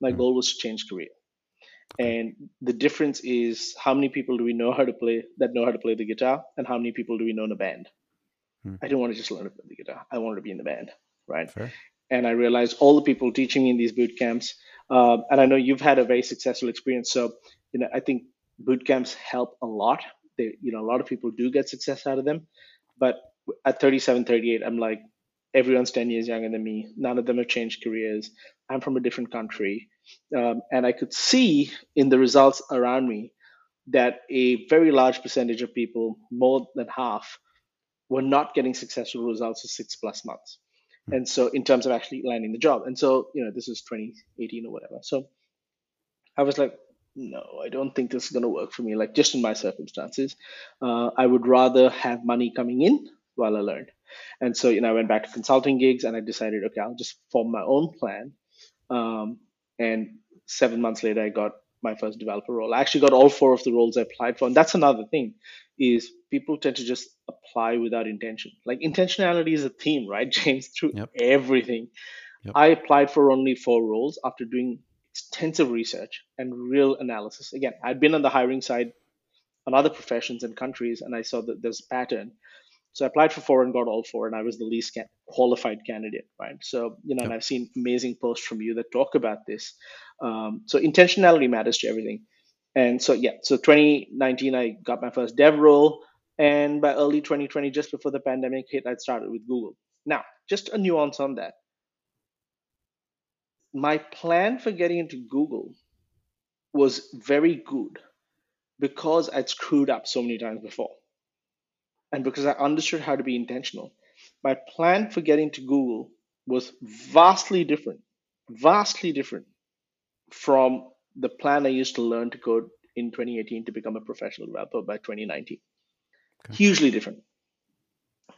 My Mm. goal was to change career. And the difference is how many people do we know how to play that know how to play the guitar, and how many people do we know in a band? Hmm. I didn't want to just learn to play the guitar. I wanted to be in the band, right? Fair. And I realized all the people teaching in these boot camps, um, and I know you've had a very successful experience. So, you know, I think boot camps help a lot. They, you know, a lot of people do get success out of them. But at 37, 38, I'm like, everyone's 10 years younger than me. None of them have changed careers. I'm from a different country. Um, and I could see in the results around me that a very large percentage of people, more than half, were not getting successful results for six plus months. And so, in terms of actually landing the job, and so, you know, this is 2018 or whatever. So, I was like, no, I don't think this is going to work for me. Like, just in my circumstances, uh, I would rather have money coming in while I learned. And so, you know, I went back to consulting gigs and I decided, okay, I'll just form my own plan. Um, and seven months later, I got my first developer role. I actually got all four of the roles I applied for. And that's another thing is people tend to just apply without intention. Like intentionality is a theme, right, James, through Yep. everything. Yep. I applied for only four roles after doing extensive research and real analysis. Again, I'd been on the hiring side on other professions and countries, and I saw that there's a pattern. So I applied for four and got all four, and I was the least qualified candidate, right? So you know, and I've seen amazing posts from you that talk about this. Um, so intentionality matters to everything. And so yeah, so 2019 I got my first dev role, and by early 2020, just before the pandemic hit, I started with Google. Now, just a nuance on that. My plan for getting into Google was very good because I'd screwed up so many times before. And because I understood how to be intentional. My plan for getting to Google was vastly different, vastly different from the plan I used to learn to code in 2018 to become a professional developer by 2019. Okay. Hugely different.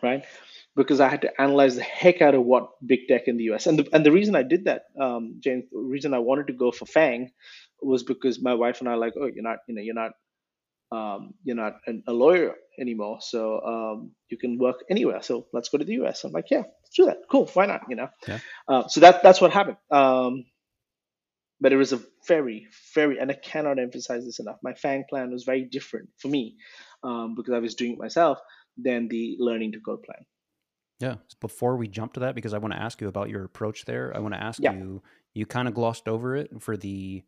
right? Because I had to analyze the heck out of what big tech in the US. And the, and the reason I did that, um, James, the reason I wanted to go for FANG was because my wife and I like, oh, you're not, you know, you're not, um, you're not an, a lawyer anymore, so um, you can work anywhere. So let's go to the US. I'm like, yeah, let's do that. Cool, why not? You know. Yeah. Uh, so that that's what happened. Um, but it was a very, very, and I cannot emphasize this enough. My FANG plan was very different for me um, because I was doing it myself than the learning to code plan. Yeah. Before we jump to that, because I want to ask you about your approach there, I want to ask Yeah. you, you kind of glossed over it for the,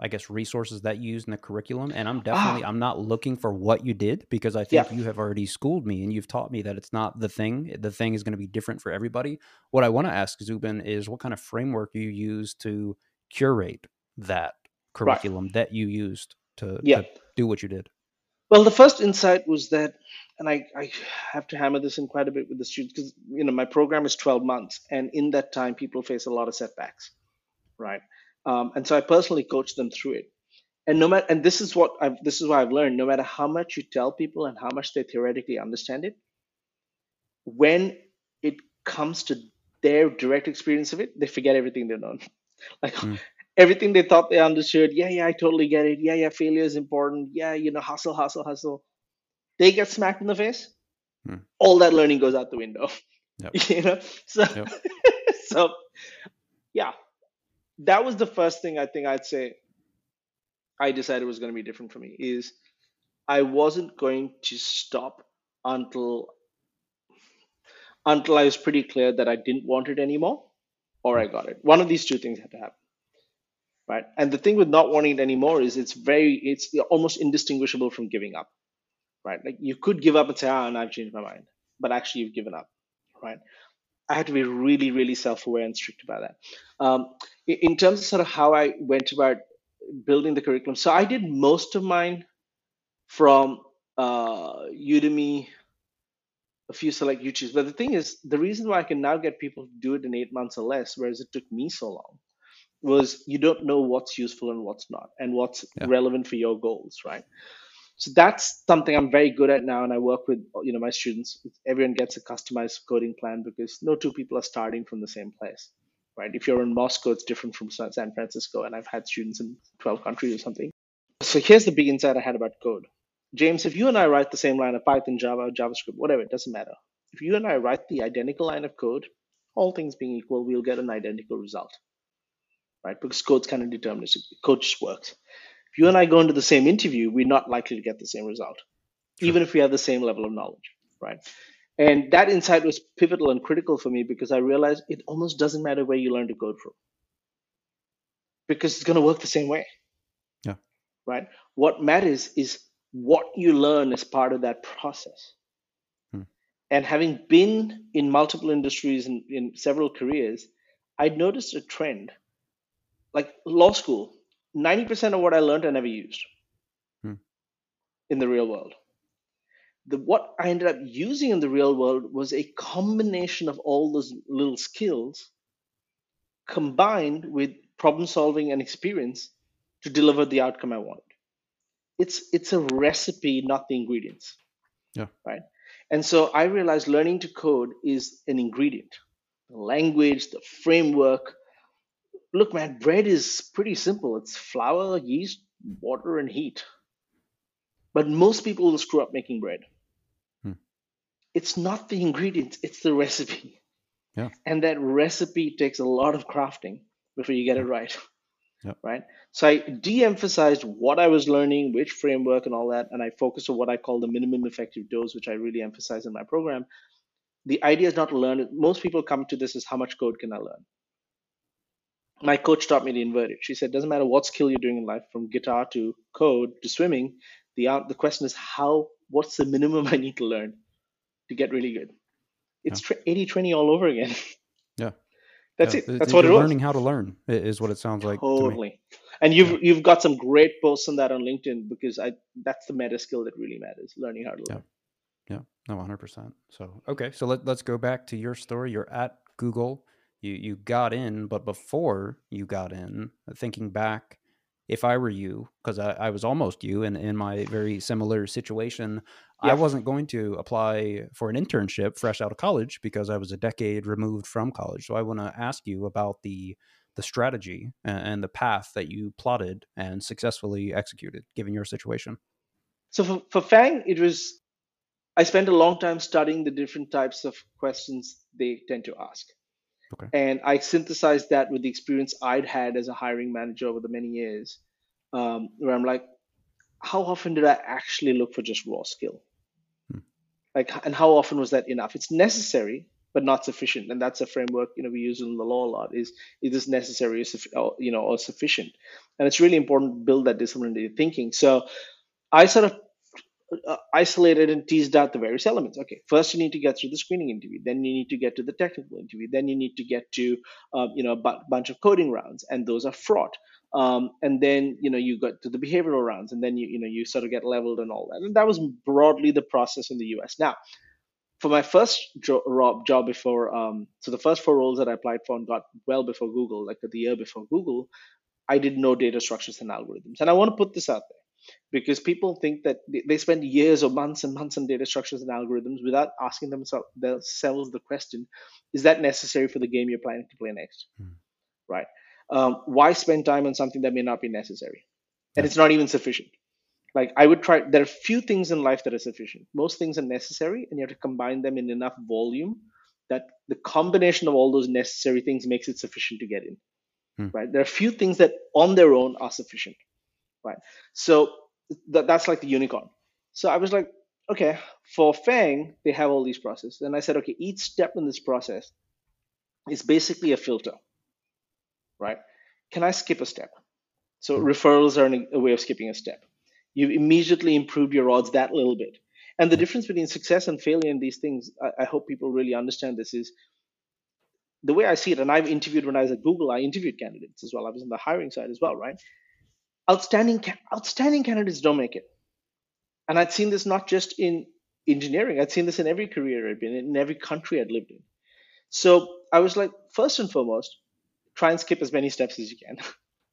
I guess, resources that you use in the curriculum. And I'm definitely, Ah, I'm not looking for what you did because I yeah, think you have already schooled me and you've taught me that it's not the thing. The thing is going to be different for everybody. What I want to ask Zubin is what kind of framework you use to curate that right. curriculum that you used to, Yeah. to do what you did. Well, the first insight was that, and I, I have to hammer this in quite a bit with the students because you know my program is 12 months, and in that time, people face a lot of setbacks, right? Um, and so I personally coach them through it. And no matter, and this is what I've, this is what I've learned. No matter how much you tell people and how much they theoretically understand it, when it comes to their direct experience of it, they forget everything they've known. Like Mm, everything they thought they understood. Yeah, yeah, I totally get it. Yeah, yeah, failure is important. Yeah, you know, hustle, hustle, hustle. They get smacked in the face. mm. All that learning goes out the window. Yep. You know, so Yep. so yeah, that was the first thing I think I'd say. I decided was going to be different for me is I wasn't going to stop until until I was pretty clear that I didn't want it anymore or I got it. One of these two things had to happen, right? And the thing with not wanting it anymore is it's very it's almost indistinguishable from giving up, right? Like you could give up and say, ah, and I've changed my mind, but actually you've given up, right? I had to be really, really self-aware and strict about that. Um, in terms of sort of how I went about building the curriculum, so I did most of mine from uh, Udemy, a few select YouTubes. But the thing is, the reason why I can now get people to do it in eight months or less, whereas it took me so long, was you don't know what's useful and what's not, and what's Yeah. relevant for your goals, right? So that's something I'm very good at now, and I work with you know my students. Everyone gets a customized coding plan because no two people are starting from the same place, right? If you're in Moscow, it's different from San Francisco, and I've had students in 12 countries or something. So here's the big insight I had about code. James, if you and I write the same line of Python, Java, JavaScript, whatever, it doesn't matter. If you and I write the identical line of code, all things being equal, we'll get an identical result, right? Because code's kind of deterministic. Code just works. If you and I go into the same interview, we're not likely to get the same result, Sure. even if we have the same level of knowledge, right? And that insight was pivotal and critical for me because I realized it almost doesn't matter where you learn to code from because it's going to work the same way, Yeah. right? What matters is what you learn as part of that process. Hmm. And having been in multiple industries and in several careers, I'd noticed a trend. Like law school, 90% of what I learned I never used Hmm. in the real world. The, what I ended up using in the real world was a combination of all those little skills combined with problem solving and experience to deliver the outcome I wanted. It's it's a recipe, not the ingredients, Yeah. right? And so I realized learning to code is an ingredient. The language, the framework. Look, man, bread is pretty simple. It's flour, yeast, water, and heat. But most people will screw up making bread. Hmm. It's not the ingredients, it's the recipe. Yeah. And that recipe takes a lot of crafting before you get it right. Yep. Right. So I de emphasized what I was learning, which framework, and all that. And I focused on what I call the minimum effective dose, which I really emphasize in my program. The idea is not to learn it. Most people come to this as how much code can I learn? My coach taught me to invert it. She said, doesn't matter what skill you're doing in life, from guitar to code to swimming, the, out- the question is how, what's the minimum I need to learn to get really good? It's 80 20 all over again. Yeah. That's Yeah. it. Th- That's th- what it was. learning how to learn is what it sounds like to me. Totally. And you've Yeah. you've got some great posts on that on LinkedIn because I that's the meta skill that really matters, learning how to learn. Yeah. Yeah, no, 100%. So, okay, so let, let's go back to your story. You're at Google. You you got in, but before you got in, uh, thinking back, if I were you, because I, I, was almost you and in my very similar situation, yeah. I wasn't going to apply for an internship fresh out of college because I was a decade removed from college. So I want to ask you about the the strategy and, and the path that you plotted and successfully executed, given your situation. So for, for Fang, it was I spent a long time studying the different types of questions they tend to ask. Okay. And I synthesized that with the experience I'd had as a hiring manager over the many years, um, where I'm like, how often did I actually look for just raw skill? Hmm. Like, and how often was that enough? It's necessary, but not sufficient. And that's a framework you know we use in the law a lot. Is is this necessary, or, you know, or sufficient? And it's really important to build that disciplinary thinking. So I sort of uh, isolated and teased out the various elements. Okay, first you need to get through the screening interview, then you need to get to the technical interview, then you need to get to uh, you know a b- bunch of coding rounds, and those are fraught. Um, and then you know you got to the behavioral rounds, and then you you know you sort of get leveled and all that. And that was broadly the process in the U.S. Now, for my first jo- job before, um, so the first four roles that I applied for and got well before Google, like the year before Google, I did no data structures and algorithms. And I want to put this out there because people think that they spend years or months and months on data structures and algorithms without asking themselves the question is that necessary for the game you're planning to play next? Mm. right. Um, why spend time on something that may not be necessary? And it's not even sufficient. Like i would try there are few things in life that are sufficient. Most things are necessary and you have to combine them in enough volume that the combination of all those necessary things makes it sufficient to get in. Mm. right? There are few things that on their own are sufficient right? So th- that's like the unicorn. So I was like, okay, for Fang, they have all these processes. And I said, okay, each step in this process is basically a filter, right? Can I skip a step? So referrals are a way of skipping a step. You've immediately improved your odds that little bit. And the difference between success and failure in these things, I, I hope people really understand this, is the way I see it. And I've interviewed when I was at Google, I interviewed candidates as well. I was on the hiring side as well, right? Outstanding outstanding candidates don't make it. And i'd seen this not just in engineering i'd seen this in every career i'd been in, in every country i'd lived in. So i was like first and foremost try and skip as many steps as you can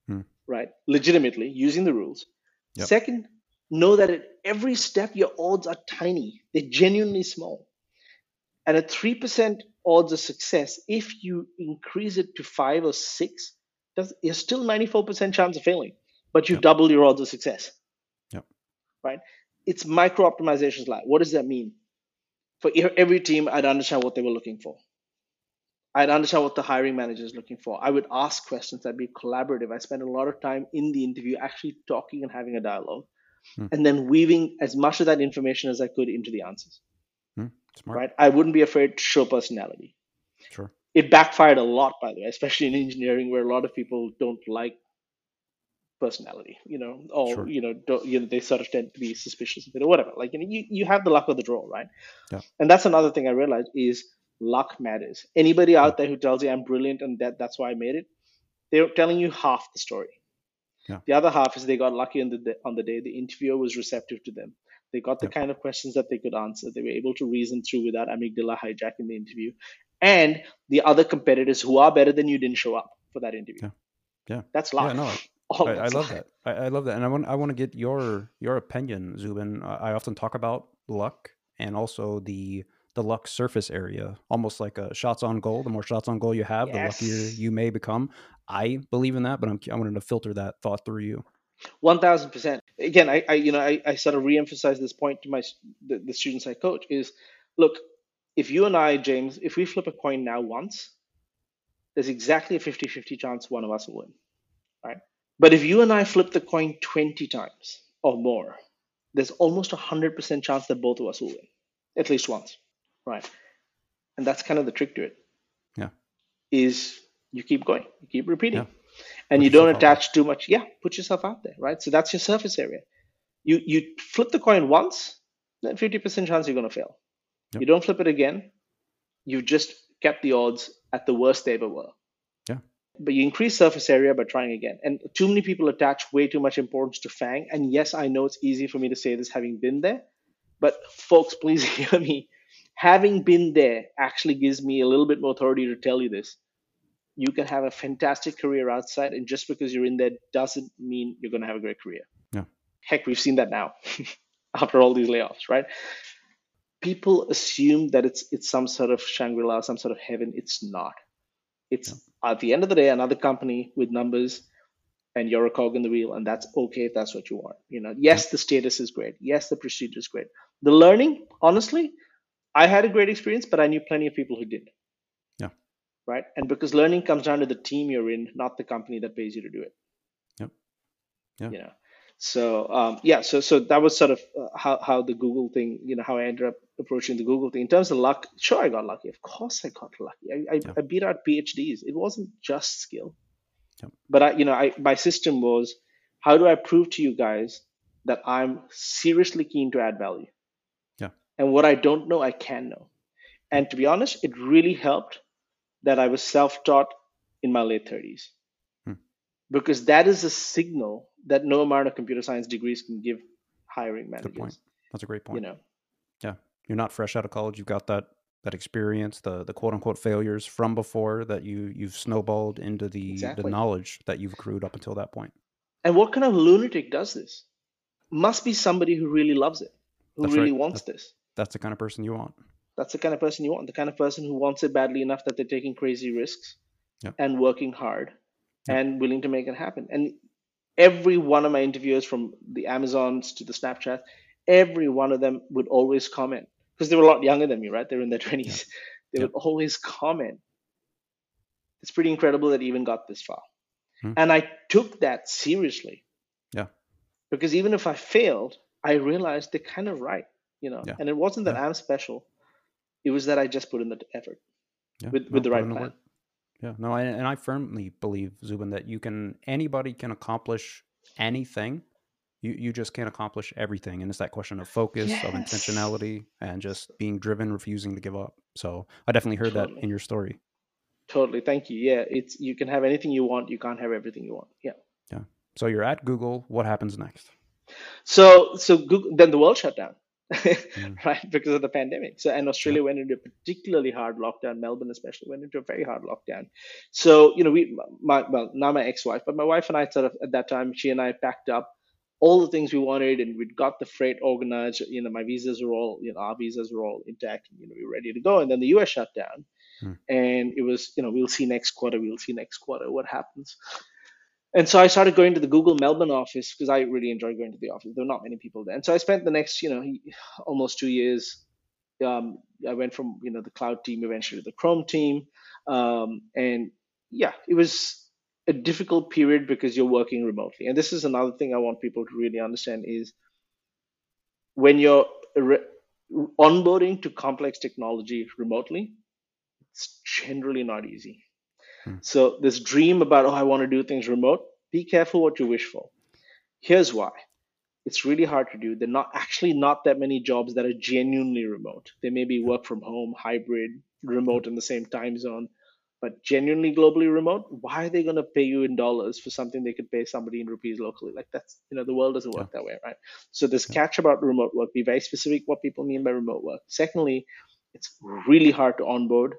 hmm. right? Legitimately using the rules. Yep. second know that at every step your odds are tiny. They're genuinely small. And at 3% odds of success if you increase it to 5 or 6 you're still 94% chance of failing but you double your odds of success. Yep. Right? It's micro optimizations like what does that mean? For every team, I'd understand what they were looking for. I'd understand what the hiring manager is looking for. I would ask questions. I'd be collaborative. I spend a lot of time in the interview actually talking and having a dialogue, hmm. and then weaving as much of that information as I could into the answers. Hmm. Smart. Right? I wouldn't be afraid to show personality. Sure. It backfired a lot, by the way, especially in engineering, where a lot of people don't like personality, you know, or sure. you know, you know, they sort of tend to be suspicious of it or whatever. Like you know, you, you have the luck of the draw, right? Yeah. And that's another thing I realized is luck matters. Anybody out there who tells you I'm brilliant and that that's why I made it, they're telling you half the story. Yeah. The other half is they got lucky on the on the day. The interviewer was receptive to them. They got the kind of questions that they could answer. They were able to reason through without amygdala hijacking the interview. And the other competitors who are better than you didn't show up for that interview. Yeah. Yeah. That's luck. Yeah, no, I, I, love that. I, I, love that, and I want I want to get your your opinion, Zubin. I often talk about luck and also the the luck surface area, almost like a shots on goal. The more shots on goal you have, yes. the luckier you may become. I believe in that, but I'm I wanted to filter that thought through you. One thousand percent. Again, I, I you know I, I sort of reemphasize this point to my the, the students I coach is, look, if you and I, James, if we flip a coin now once, there's exactly a 50-50 chance one of us will win, right? But if you and I flip the coin 20 times or more, there's almost a 100% chance that both of us will win, at least once, right? And that's kind of the trick to it. Yeah. Is you keep going, you keep repeating. Yeah. And put you don't attach too much. Yeah, put yourself out there, right? So that's your surface area. You you flip the coin once, then 50% chance you're going to fail. Yep. You don't flip it again, you've just kept the odds at the worst they ever were but you increase surface area by trying again. And too many people attach way too much importance to Fang. And yes, I know it's easy for me to say this having been there, but folks, please hear me. Having been there actually gives me a little bit more authority to tell you this. you can have a fantastic career outside, and just because you're in there doesn't mean you're going to have a great career. Yeah. Heck, we've seen that now after all these layoffs, right? People assume that it's it's some sort of Shangri-La, some sort of heaven. It's not. It's yeah. At the end of the day another company with numbers, and you're a cog in the wheel, and that's okay if that's what you want. You know, yes, the status is great. Yes, the procedure is great. The learning, honestly, I had a great experience, but I knew plenty of people who didn't. Yeah. right? And because learning comes down to the team you're in, not the company that pays you to do it. Yep. Yeah. You know. So um, yeah, so so that was sort of uh, how how the Google thing, you know, how I ended up approaching the Google thing. In terms of luck, sure, I got lucky. Of course, I got lucky. I I, I beat out PhDs. It wasn't just skill, yep. but I, you know, I my system was, how do I prove to you guys that I'm seriously keen to add value? Yeah. And what I don't know, I can know. And to be honest, it really helped that I was self taught in my late 30s. Because that is a signal that no amount of computer science degrees can give hiring managers. Good point. That's a great point. You know, yeah, you're not fresh out of college. You've got that that experience, the the quote unquote failures from before that you you've snowballed into the exactly. the knowledge that you've accrued up until that point. And what kind of lunatic does this? Must be somebody who really loves it, who That's really right. wants that's, this. That's the kind of person you want that's the kind of person you want the kind of person who wants it badly enough that they're taking crazy risks and working hard and willing to make it happen. And every one of my interviewers from the amazons to the snapchat every one of them would always comment. Because they were a lot younger than me right? They were in their 20s they would always comment. It's pretty incredible that even got this far. Hmm. and i took that seriously. Yeah. Because even if i failed i realized they're kind of right you know? Yeah. and it wasn't that i'm special. It was that I just put in the effort yeah, with, with the right plan. Yeah, no, I, and I firmly believe, Zubin, that you can anybody can accomplish anything. You you just can't accomplish everything, and it's that question of focus, yes. of intentionality, and just being driven, refusing to give up. So I definitely heard totally. that in your story. Totally, thank you. Yeah, it's you can have anything you want, you can't have everything you want. Yeah. Yeah. So you're at Google. What happens next? So so Google, then the world shut down mm. right? Because of the pandemic. So, and Australia yeah. went into a particularly hard lockdown. Melbourne, especially, went into a very hard lockdown. So, you know, we, my, well, not my ex-wife, but my wife and I sort of at that time, she and I packed up all the things we wanted, and we'd got the freight organized. You know, my visas were all, you know, our visas were all intact. And, you know, we were ready to go. And then the U.S. shut down, mm. and it was, you know, we'll see next quarter. We'll see next quarter what happens. And so I started going to the Google Melbourne office because I really enjoy going to the office. There were not many people there. And so I spent the next, you know, almost two years. Um, I went from, you know, the cloud team eventually to the Chrome team. Um, and yeah, it was a difficult period because you're working remotely. And this is another thing I want people to really understand is when you're re- onboarding to complex technology remotely, it's generally not easy. Hmm. So this dream about, oh, I want to do things remote, be careful what you wish for. Here's why. It's really hard to do. There are not actually not that many jobs that are genuinely remote. They may be work from home, hybrid, remote in the same time zone, but genuinely globally remote, why are they going to pay you in dollars for something they could pay somebody in rupees locally? Like that's, you know, the world doesn't work yeah. that way, right? So this yeah. catch about remote work, be very specific what people mean by remote work. Secondly, it's really hard to onboard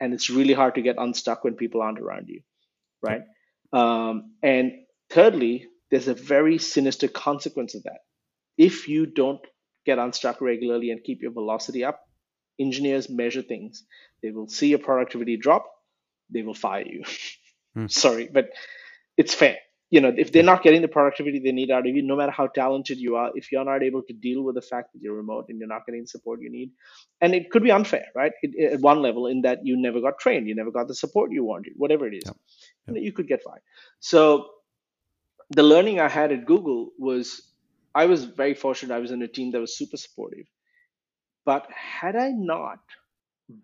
and it's really hard to get unstuck when people aren't around you, right? Um, and thirdly, there's a very sinister consequence of that. If you don't get unstuck regularly and keep your velocity up, engineers measure things. They will see your productivity drop, they will fire you. Hmm. Sorry, but it's fair you know if they're not getting the productivity they need out of you no matter how talented you are if you're not able to deal with the fact that you're remote and you're not getting the support you need and it could be unfair right? It, at one level in that you never got trained you never got the support you wanted whatever it is. Yeah. Yeah. You, know, you could get fired. So the learning i had at google was i was very fortunate i was in a team that was super supportive. But had i not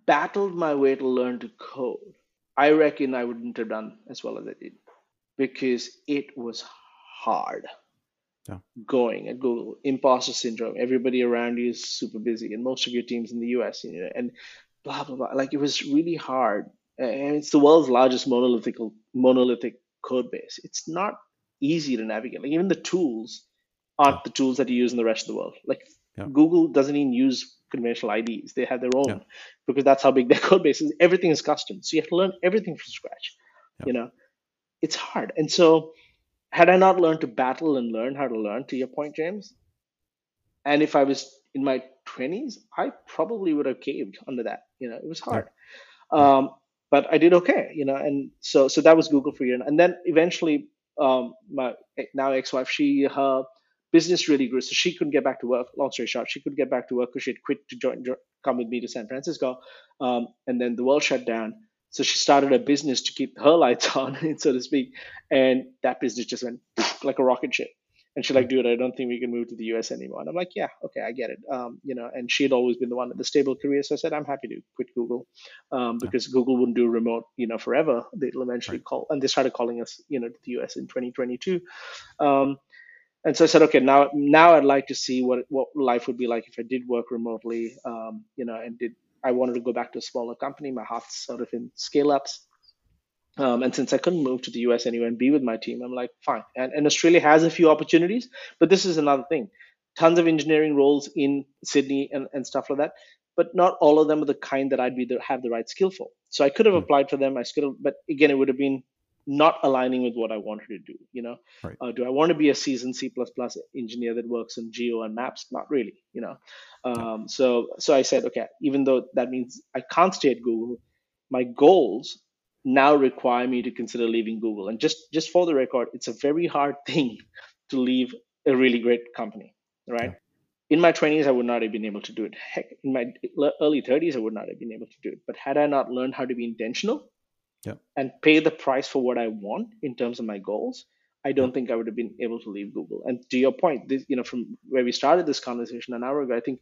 battled my way to learn to code i reckon i wouldn't have done as well as i did because it was hard yeah. going at Google. Imposter syndrome. Everybody around you is super busy, and most of your teams in the US, you know, and blah blah blah. Like it was really hard, and it's the world's largest monolithic monolithic code base. It's not easy to navigate. Like even the tools aren't yeah. the tools that you use in the rest of the world. Like yeah. Google doesn't even use conventional IDEs; they have their own because that's how big their code base is. Everything is custom, so you have to learn everything from scratch You know, it's hard. And so, had I not learned to battle and learn how to learn, to your point, James, and if I was in my 20s, I probably would have caved under that. You know, it was hard. Yeah. Um, but I did okay, you know, and so so that was Google for you. And then eventually, um, my now ex-wife, she her business really grew, so she couldn't get back to work. Long story short, she couldn't get back to work because she had quit to join, come with me to San Francisco, um, and then the world shut down. So she started a business to keep her lights on, so to speak, and that business just went like a rocket ship. And she's like, dude, I don't think we can move to the US anymore. And I'm like, yeah, okay, I get it. Um, you know, and she had always been the one with the stable career. So I said, I'm happy to quit Google um, because yeah. Google wouldn't do remote, you know, forever. They'll eventually right. call, and they started calling us, you know, to the US in 2022. Um, and so I said, okay, now now I'd like to see what what life would be like if I did work remotely, um, you know, and did I wanted to go back to a smaller company. My heart's sort of in scale ups. Um, and since I couldn't move to the US anyway and be with my team, I'm like, fine. And, and Australia has a few opportunities, but this is another thing. Tons of engineering roles in Sydney and, and stuff like that, but not all of them are the kind that I'd be the, have the right skill for. So I could have hmm. applied for them. I could have, but again, it would have been not aligning with what I wanted to do. You know, right. uh, do I want to be a seasoned C++ engineer that works in geo and maps? Not really. You know, um, so so I said, okay, even though that means I can't stay at Google, my goals now require me to consider leaving Google. And just just for the record, it's a very hard thing to leave a really great company, right? Yeah. In my 20s, I would not have been able to do it. Heck, in my early 30s, I would not have been able to do it. But had I not learned how to be intentional yeah. and pay the price for what I want in terms of my goals, I don't think I would have been able to leave Google. And to your point, this, you know, from where we started this conversation an hour ago, I think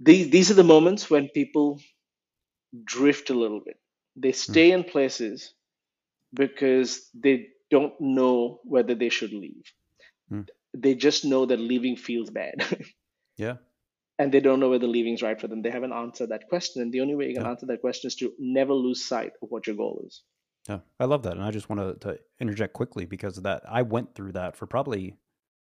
these these are the moments when people drift a little bit. They hmm. stay mm. in places because they don't know whether they should leave. Mm. They just know that leaving feels bad. yeah and they don't know whether leaving is right for them. They haven't answered that question. And the only way you can yeah. answer that question is to never lose sight of what your goal is. Yeah, I love that. And I just want to, to interject quickly because of that. I went through that for probably,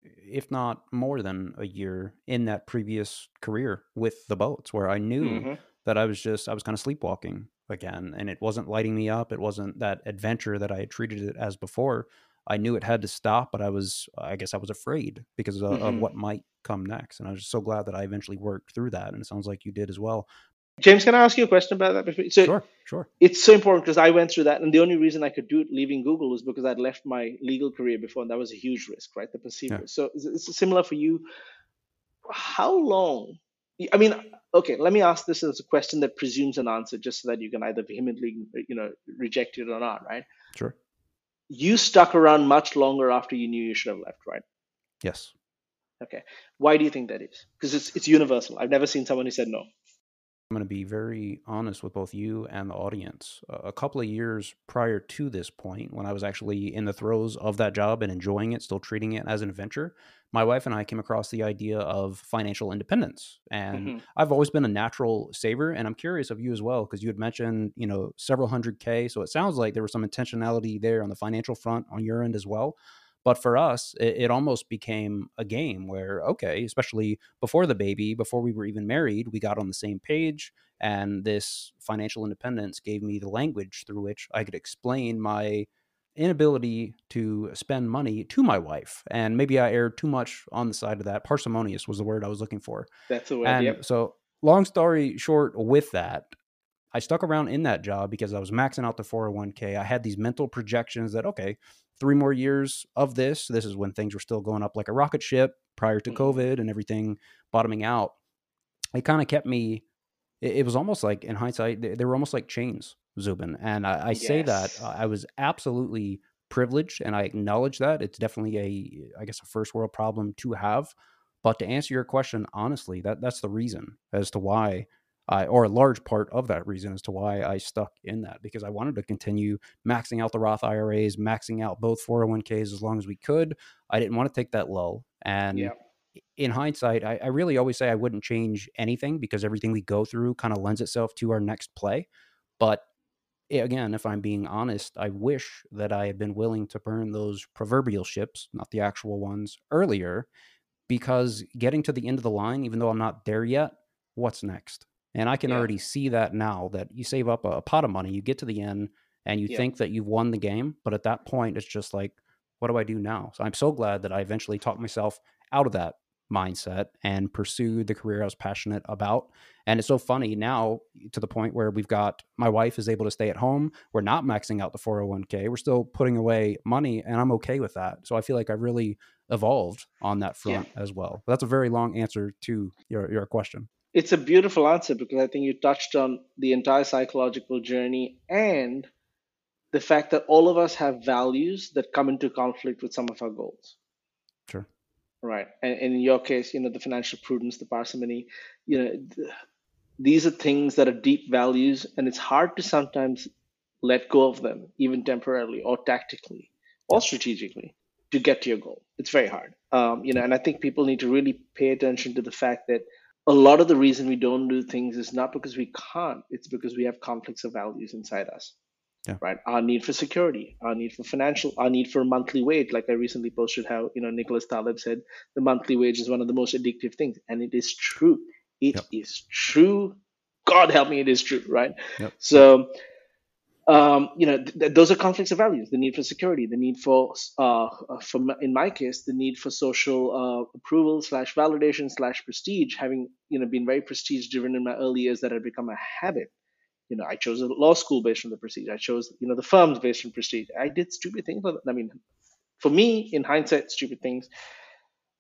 if not more than a year in that previous career with the boats, where I knew mm-hmm. that I was just, I was kind of sleepwalking again. And it wasn't lighting me up. It wasn't that adventure that I had treated it as before. I knew it had to stop, but I was, I guess I was afraid because of, mm-hmm. of, what might come next. And I was just so glad that I eventually worked through that. And it sounds like you did as well. James, can I ask you a question about that? Before? So sure, sure. It's so important because I went through that. And the only reason I could do it leaving Google was because I'd left my legal career before. And that was a huge risk, right? The perceived yeah. risk. So it's similar for you. How long? I mean, okay, let me ask this as a question that presumes an answer just so that you can either vehemently, you know, reject it or not, right? Sure you stuck around much longer after you knew you should have left, right? Yes. Okay. Why do you think that is? Because it's it's universal. I've never seen someone who said no. I'm going to be very honest with both you and the audience. a couple of years prior to this point, when I was actually in the throes of that job and enjoying it, still treating it as an adventure, my wife and I came across the idea of financial independence. And mm-hmm. I've always been a natural saver. And I'm curious of you as well, because you had mentioned, you know, several hundred K. So it sounds like there was some intentionality there on the financial front on your end as well. But for us, it, it, almost became a game where, okay, especially before the baby, before we were even married, we got on the same page. And this financial independence gave me the language through which I could explain my inability to spend money to my wife. And maybe I erred too much on the side of that. Parsimonious was the word I was looking for. That's the word. And yep. so, long story short, with that, I stuck around in that job because I was maxing out the 401k. I had these mental projections that, okay, three more years of this. This is when things were still going up like a rocket ship prior to mm-hmm. COVID and everything bottoming out. It kind of kept me. It, it, was almost like, in hindsight, they, they were almost like chains, Zubin. And I, I yes. say that uh, I was absolutely privileged, and I acknowledge that it's definitely a, I guess, a first world problem to have. But to answer your question honestly, that that's the reason as to why uh, or a large part of that reason as to why I stuck in that because I wanted to continue maxing out the Roth IRAs, maxing out both 401ks as long as we could. I didn't want to take that low. And yeah. in hindsight, I, I, really always say I wouldn't change anything because everything we go through kind of lends itself to our next play. But again, if I'm being honest, I wish that I had been willing to burn those proverbial ships, not the actual ones, earlier because getting to the end of the line, even though I'm not there yet, what's next? And I can yeah. already see that now that you save up a, a, pot of money, you get to the end, and you Yeah. think that you've won the game, but at that point, it's just like, what do I do now? So I'm so glad that I eventually talked myself out of that mindset and pursued the career I was passionate about. And it's so funny now to the point where we've got my wife is able to stay at home. We're not maxing out the 401k. We're still putting away money, and I'm okay with that. So I feel like I've really evolved on that Yeah. front as well. But that's a very long answer to your, your question. It's a beautiful answer because I think you touched on the entire psychological journey and the fact that all of us have values that come into conflict with some of our goals. Sure. Right. And, and in your case, you know, the financial prudence, the parsimony, you know, th- these are things that are deep values, and it's hard to sometimes let go of them, even temporarily or tactically or strategically, to get to your goal. It's very hard. Um, you know, and I think people need to really pay attention to the fact that a lot of the reason we don't do things is not because we can't, it's because we have conflicts of values inside us. Yeah. Right. Our need for security, our need for financial, our need for a monthly wage. Like I recently posted how, you know, Nicholas Taleb said the monthly wage is one of the most addictive things. And it is true. It Yep. is true. God help me, it is true, right? Yep. So, um, you know, th- th- those are conflicts of values: the need for security, the need for, uh, for in my case, the need for social uh, approval slash validation slash prestige. Having you know been very prestige driven in my early years, that had become a habit. You know, I chose a law school based on the prestige. I chose you know the firms based on prestige. I did stupid things. For, I mean, for me, in hindsight, stupid things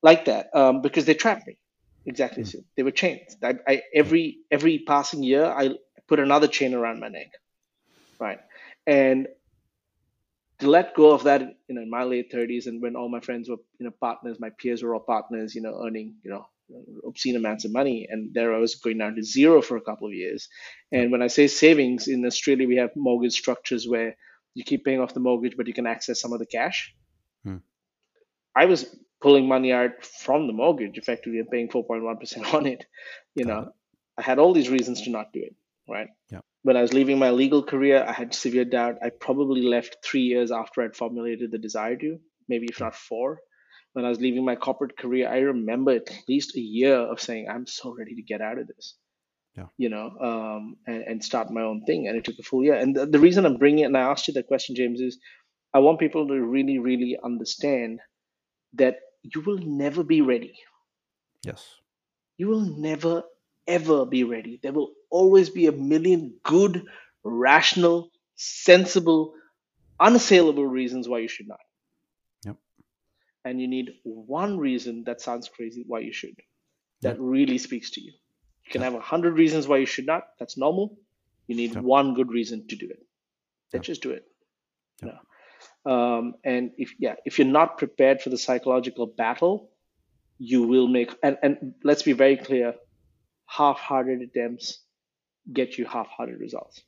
like that um, because they trapped me. Exactly, Mm. so they were chains. I, I every every passing year, I put another chain around my neck, right? And to let go of that, you know, in my late thirties, and when all my friends were, you know, partners, my peers were all partners, you know, earning, you know, obscene amounts of money, and there I was going down to zero for a couple of years. And when I say savings, in Australia we have mortgage structures where you keep paying off the mortgage, but you can access some of the cash. Hmm. I was pulling money out from the mortgage effectively and paying 4.1% on it. You know, I had all these reasons to not do it, right? Yeah. When I was leaving my legal career, I had severe doubt. I probably left three years after I'd formulated the desire to, maybe if not four. When I was leaving my corporate career, I remember at least a year of saying, I'm so ready to get out of this. Yeah. You know, um, and, and start my own thing. And it took a full year. And the, the reason I'm bringing it, and I asked you that question, James, is I want people to really, really understand that you will never be ready. Yes. You will never, ever be ready. There will always be a million good, rational, sensible, unassailable reasons why you should not. Yep. And you need one reason that sounds crazy why you should. That really speaks to you. You can Yep. have a hundred reasons why you should not. That's normal. You need Yep. one good reason to do it. Then Yep. just do it. Yep. No. Um, and if yeah, if you're not prepared for the psychological battle, you will make and, and let's be very clear, half-hearted attempts get you half-hearted results.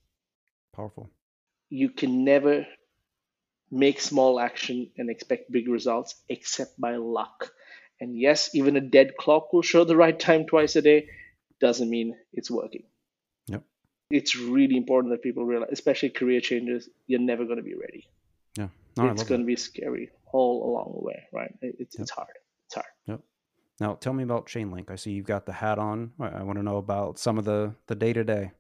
Powerful. You can never make small action and expect big results except by luck. And yes, even a dead clock will show the right time twice a day, doesn't mean it's working. Yep. It's really important that people realize, especially career changes, you're never going to be ready. Yeah. No, it's going to be scary all along the way, right? It's, Yep. it's hard. It's hard. Now, tell me about Chainlink. I see you've got the hat on. I, want to know about some of the the day to day.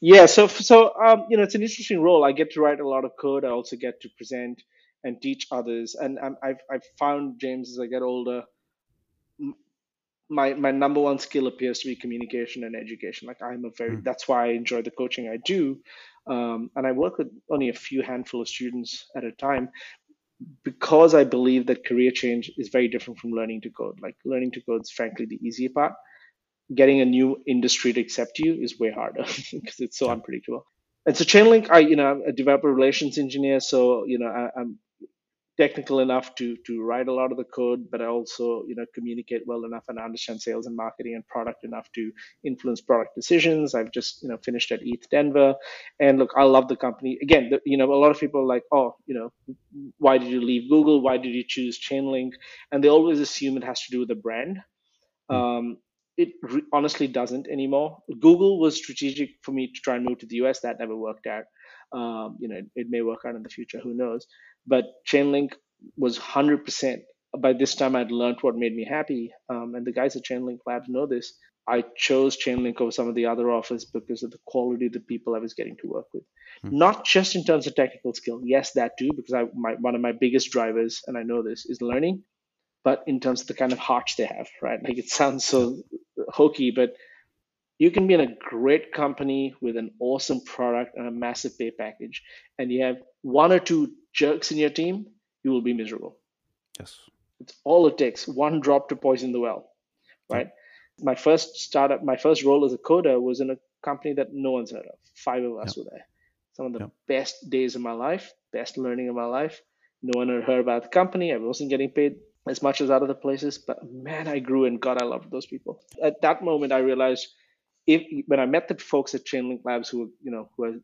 Yeah, so so um, you know, it's an interesting role. I get to write a lot of code. I also get to present and teach others. And I'm, I've I've found James as I get older, my my number one skill appears to be communication and education. Like I'm a very Mm. that's why I enjoy the coaching I do, um, and I work with only a few handful of students at a time because I believe that career change is very different from learning to code. Like learning to code is frankly the easier part. Getting a new industry to accept you is way harder because it's so unpredictable. And so Chainlink, I you know I'm a developer relations engineer, so you know I, I'm technical enough to to write a lot of the code, but I also you know communicate well enough and understand sales and marketing and product enough to influence product decisions. I've just you know finished at ETH Denver, and look, I love the company. Again, the, you know a lot of people are like, oh, you know, why did you leave Google? Why did you choose Chainlink? And they always assume it has to do with the brand. Hmm. Um, it re- honestly doesn't anymore. Google was strategic for me to try and move to the US. That never worked out. Um, you know, it, it may work out in the future. Who knows? But Chainlink was 100% by this time I'd learned what made me happy. Um, and the guys at Chainlink Labs know this. I chose Chainlink over some of the other offers because of the quality of the people I was getting to work with. Hmm. Not just in terms of technical skill, yes, that too, because I, my, one of my biggest drivers, and I know this, is learning, but in terms of the kind of hearts they have, right? Like it sounds so hokey, but you can be in a great company with an awesome product and a massive pay package, and you have one or two jerks in your team, you will be miserable. Yes. It's all it takes one drop to poison the well, right? My first startup, my first role as a coder was in a company that no one's heard of. Five of us were there. Some of the best days of my life, best learning of my life. No one had heard about the company. I wasn't getting paid as much as other places, but man, I grew and God, I loved those people. At that moment, I realized if when I met the folks at Chainlink Labs who you know who are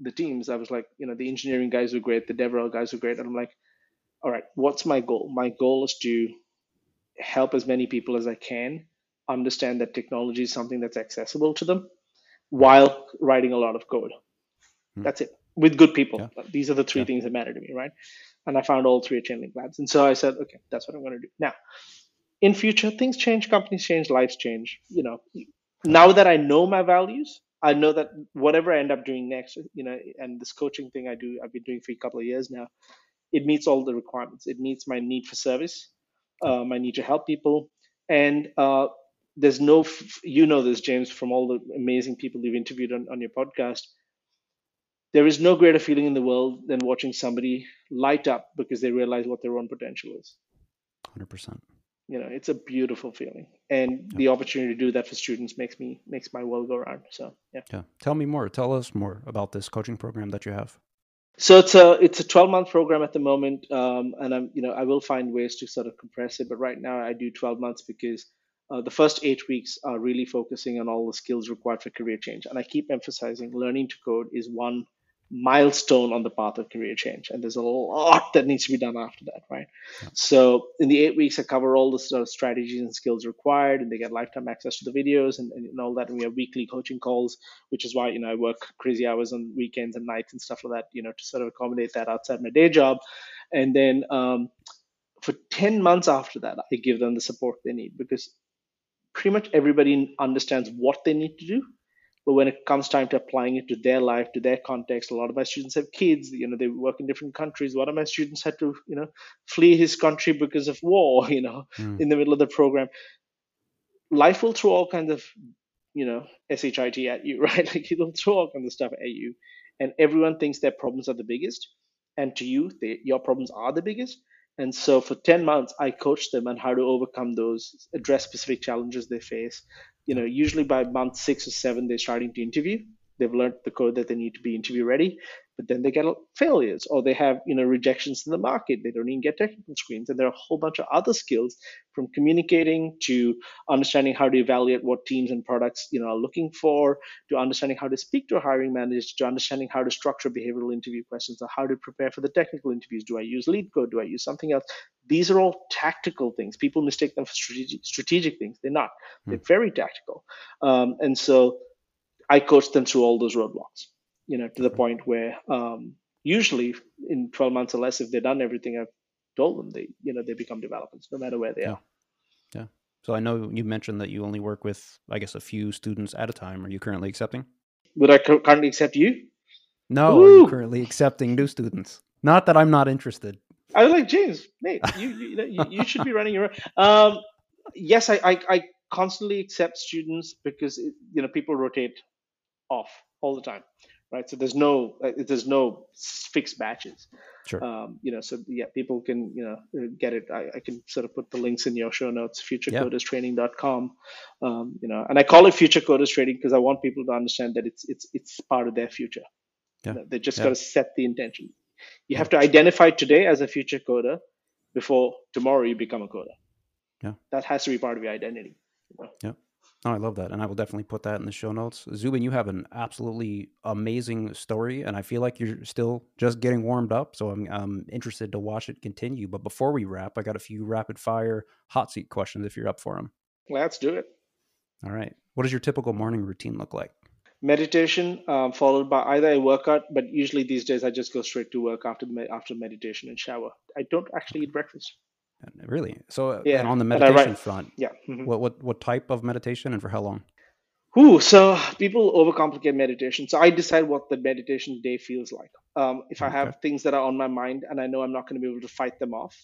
the teams, I was like, you know, the engineering guys were great, the DevRel guys were great, and I'm like, all right, what's my goal? My goal is to help as many people as I can understand that technology is something that's accessible to them while writing a lot of code. Hmm. That's it. With good people. Yeah. These are the three yeah. things that matter to me, right? And I found all three at Chainlink Labs. And so I said, okay, that's what I'm going to do. Now, in future, things change, companies change, lives change. You know, now that I know my values, I know that whatever I end up doing next, you know, and this coaching thing I do, I've been doing for a couple of years now, it meets all the requirements. It meets my need for service, uh, my need to help people, and uh, there's no, you know this, James, from all the amazing people you've interviewed on, on your podcast. There is no greater feeling in the world than watching somebody light up because they realize what their own potential is. 100% you know it's a beautiful feeling. And yeah. the opportunity to do that for students makes me makes my world go around so yeah. Yeah. Tell me more. Tell us more about this coaching program that you have. So it's a it's a 12 month program at the moment um, and i'm you know i will find ways to sort of compress it but right now i do 12 months because uh, the first eight weeks are really focusing on all the skills required for career change. And i keep emphasizing learning to code is one milestone on the path of career change. And there's a lot that needs to be done after that right? So in the eight weeks i cover all the sort of strategies and skills required and they get lifetime access to the videos and, and, all that. And we have weekly coaching calls which is why you know i work crazy hours on weekends and nights and stuff like that you know to sort of accommodate that outside my day job. And then um, for 10 months after that i give them the support they need because pretty much everybody understands what they need to do but when it comes time to applying it to their life, to their context, a lot of my students have kids. You know, they work in different countries. One of my students had to, you know, flee his country because of war. You know, mm. in the middle of the program. Life will throw all kinds of, you know, shit at you, right? Like it'll throw all kinds of stuff at you, and everyone thinks their problems are the biggest, and to you, they, your problems are the biggest. And so for 10 months, I coached them on how to overcome those, address specific challenges they face, you know, usually by month six or seven, they're starting to interview. They've learned the code that they need to be interview ready, but then they get failures or they have, you know, rejections in the market. They don't even get technical screens. And there are a whole bunch of other skills from communicating to understanding how to evaluate what teams and products, you know, are looking for, to understanding how to speak to a hiring manager, to understanding how to structure behavioral interview questions or how to prepare for the technical interviews. Do I use LeetCode? Do I use something else? These are all tactical things. People mistake them for strategic, strategic things. They're not. Hmm. They're very tactical. Um, and so I coach them through all those roadblocks, you know, to the point where um, usually in 12 months or less, if they've done everything I've told them, they, you know, they become developers no matter where they yeah. are. Yeah. So I know you mentioned that you only work with, I guess, a few students at a time. Are you currently accepting? Would I currently accept you? No, Ooh. are you currently accepting new students? Not that I'm not interested. I was like, James, mate, you you, you, you should be running your. Um, yes, I, I, I constantly accept students because it, you know people rotate off all the time, right? So there's no uh, there's no fixed batches. Sure. Um, you know, so yeah, people can you know get it. I, I can sort of put the links in your show notes, futurecoderstraining.com. Um, you know, and I call it future coders training because I want people to understand that it's it's it's part of their future. Yeah. You know, they just yeah. got to set the intention. You have to identify today as a future coder before tomorrow you become a coder. Yeah. That has to be part of your identity. You know? Yeah. Oh, I love that. And I will definitely put that in the show notes. Zubin, you have an absolutely amazing story, and I feel like you're still just getting warmed up. So I'm, I'm interested to watch it continue. But before we wrap, I got a few rapid fire hot seat questions if you're up for them. Let's do it. All right. What does your typical morning routine look like? meditation um, followed by either a workout but usually these days i just go straight to work after after meditation and shower i don't actually eat breakfast Really? So, uh, Yeah, and on the meditation front, Yeah. mhm. what what what type of meditation and for how long? Ooh, so people overcomplicate meditation. So I decide what the meditation day feels like. Um, if I have things that are on my mind and I know I'm not going to be able to fight them off,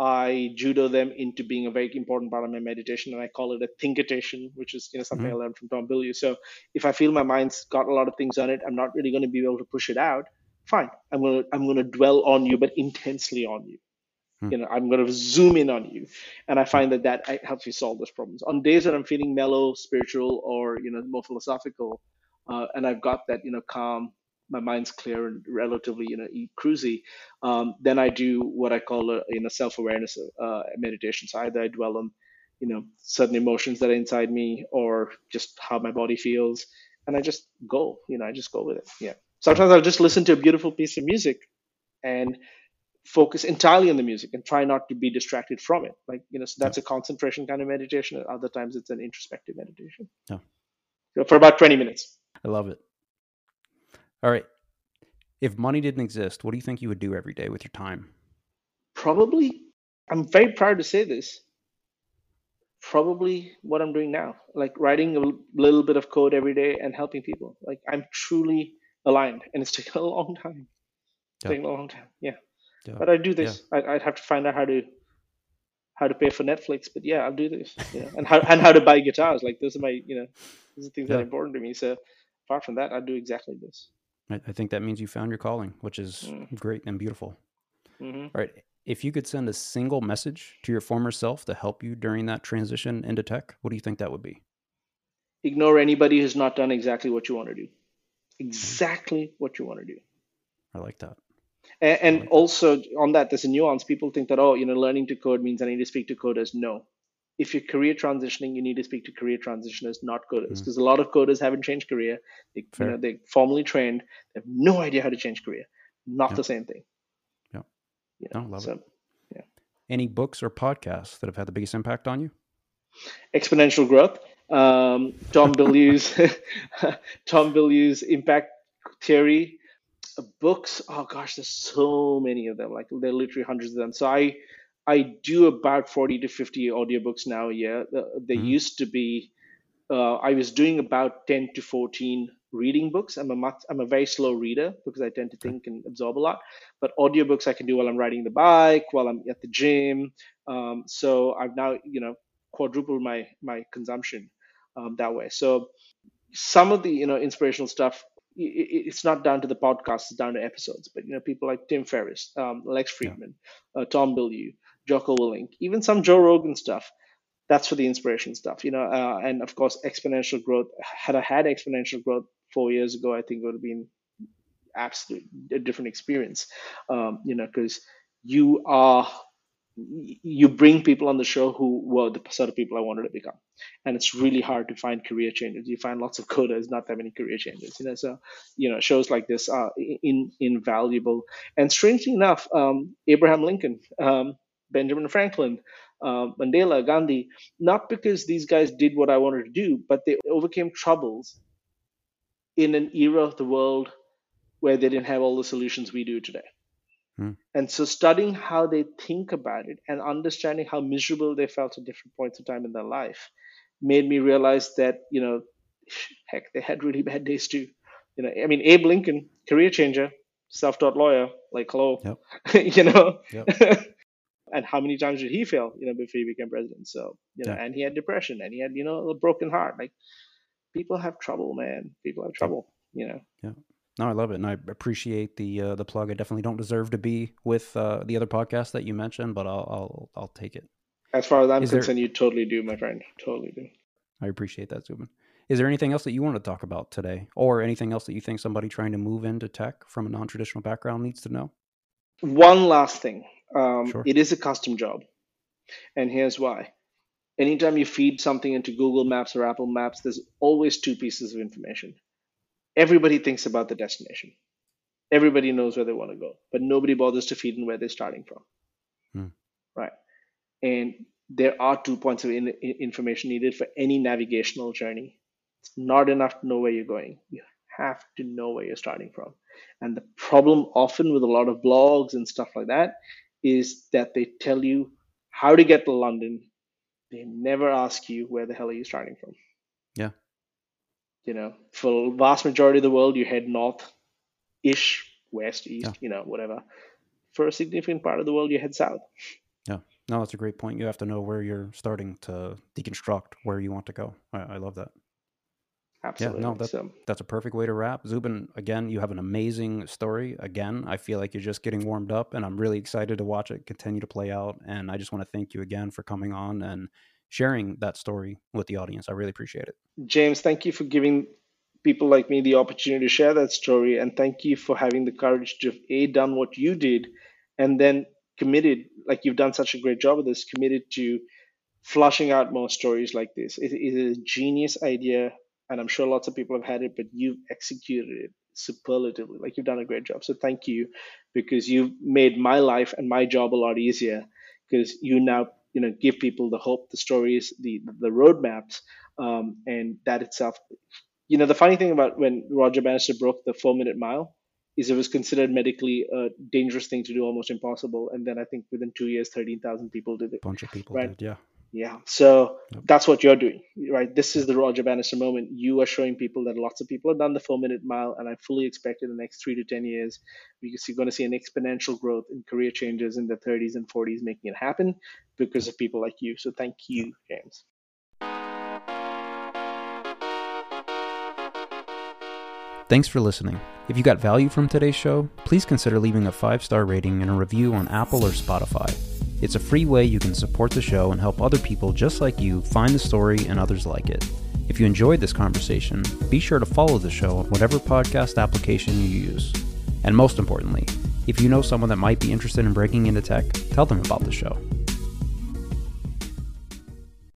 I judo them into being a very important part of my meditation, and I call it a thinkitation, which is you know something I hmm learned from Tom Bilyeu. So if I feel my mind's got a lot of things on it, I'm not really going to be able to push it out. Fine, I'm gonna I'm gonna dwell on you, but intensely on you Hmm. you know i'm going to zoom in on you and i find that that uh, helps me solve those problems on days that i'm feeling mellow spiritual or you know more philosophical uh, and i've got that you know calm my mind's clear and relatively you know cruisy um, then i do what i call a you know self-awareness uh, meditation so either i dwell on you know certain emotions that are inside me or just how my body feels and i just go you know i just go with it Yeah. sometimes i'll just listen to a beautiful piece of music and focus entirely on the music and try not to be distracted from it. Like, you know, so Yeah. that's a concentration kind of meditation. At other times it's an introspective meditation. Yeah. So for about 20 minutes. I love it. All right. If money didn't exist, what do you think you would do every day with your time? Probably, I'm very proud to say this, probably what I'm doing now, like writing a little bit of code every day and helping people. Like I'm truly aligned and it's taken a long time. It's Yeah. taken a long time. Yeah. Yeah. But I do Yeah. this. I, I'd have to find out how to how to pay for Netflix, but yeah, I'll do this. Yeah, and how and how to buy guitars. Like those are my you know those are things that are important to me. So apart from that, I'll do exactly this. I, I think that means you found your calling, which is Mm, great and beautiful. hmm All right. If you could send a single message to your former self to help you during that transition into tech, what do you think that would be? Ignore anybody who's not done exactly what you want to do. Exactly what you want to do. I like that. And, and also on that, there's a nuance. People think that oh, you know, learning to code means I need to speak to coders. No. If you're career transitioning, you need to speak to career transitioners, not coders, because a lot of coders haven't changed career. They, you know, they formally trained. They have no idea how to change career. Not Yeah. the same thing. Yeah. No, know, love it. yeah. Any books or podcasts that have had the biggest impact on you? exponential growth. Um, Tom Bilyeu's Tom Bilyeu's impact theory books. Oh gosh, there's so many of them. Like there are literally hundreds of them. So I I do about 40 to 50 audiobooks now a year. Uh, There hmm used to be uh, I was doing about 10 to 14 reading books. I'm a much, I'm a very slow reader because I tend to think and absorb a lot. But audiobooks I can do while I'm riding the bike, while I'm at the gym. Um, so I've now you know quadrupled my my consumption um, that way. So some of the you know inspirational stuff it's not down to the podcast it's down to episodes but you know people like tim ferriss um, lex Yeah. fridman uh, tom Bilyeu, jocko willink even some joe rogan stuff that's for the inspiration stuff you know uh, and of course exponential growth had i had exponential growth four years ago i think it would have been absolutely a different experience um, you know because you are you bring people on the show who were the sort of people I wanted to become. And it's really hard to find career changes. You find lots of coders, not that many career changes. You know, so you know, shows like this are in, invaluable. And strangely enough, um, Abraham Lincoln, um, Benjamin Franklin, uh, Mandela, Gandhi, not because these guys did what I wanted to do, but they overcame troubles in an era of the world where they didn't have all the solutions we do today. Hmm. And so studying how they think about it and understanding how miserable they felt at different points of time in their life made me realize that, you know, heck, they had really bad days too. You know, I mean, Abe Lincoln, career changer, self-taught lawyer, like hello, Yep. you know. Yep. and how many times did he fail, you know, before he became president? So, you know, Yeah. and he had depression and he had, you know, a broken heart. Like people have trouble, man. People have trouble, you know. Yeah. No, I love it, and I appreciate the uh, the plug. I definitely don't deserve to be with uh, the other podcast that you mentioned, but I'll I'll I'll take it. As far as I'm Is there? concerned, you totally do, my friend. Totally do. I appreciate that, Zubin. Is there anything else that you want to talk about today, or anything else that you think somebody trying to move into tech from a non traditional background needs to know? One last thing. Um, Sure. it is a custom job. And here's why. Anytime you feed something into Google Maps or Apple Maps, there's always two pieces of information. Everybody thinks about the destination. Everybody knows where they want to go, but nobody bothers to feed in where they're starting from, Hmm. right? And there are two points of in, in- information needed for any navigational journey. It's not enough to know where you're going. You have to know where you're starting from. And the problem often with a lot of blogs and stuff like that is that they tell you how to get to London, they never ask you where the hell are you starting from. You know, for vast majority of the world, you head north ish, west, east, yeah. you know, whatever. For a significant part of the world, you head south. Yeah. No, that's a great point. You have to know where you're starting to deconstruct where you want to go. I, I love that. Absolutely. Yeah, no, that's, so. that's a perfect way to wrap. Zubin, again, you have an amazing story. Again, I feel like you're just getting warmed up, and I'm really excited to watch it continue to play out. And I just want to thank you again for coming on and sharing that story with the audience. I really appreciate it. James, thank you for giving people like me the opportunity to share that story. And thank you for having the courage to have A, done what you did, and then committed, like you've done such a great job of this, committed to flushing out more stories like this. It is a genius idea and I'm sure lots of people have had it, but you've executed it superlatively. Like you've done a great job. So thank you because you've made my life and my job a lot easier because you now you know give people the hope, the stories, the the roadmaps, um, and that itself. You know the funny thing about when Roger Bannister broke the four minute mile is it was considered medically a dangerous thing to do, almost impossible. And then I think within two years, thirteen thousand people did it. A bunch of people right? did, yeah. Yeah. So that's what you're doing, right? This is the Roger Bannister moment. You are showing people that lots of people have done the four minute mile, and I fully expect in the next three to 10 years, you're going to see an exponential growth in career changes in the 30s and 40s making it happen because of people like you. So thank you, James. Thanks for listening. If you got value from today's show, please consider leaving a five star rating and a review on Apple or Spotify. It's a free way you can support the show and help other people just like you find the story and others like it. If you enjoyed this conversation, be sure to follow the show on whatever podcast application you use. And most importantly, if you know someone that might be interested in breaking into tech, tell them about the show.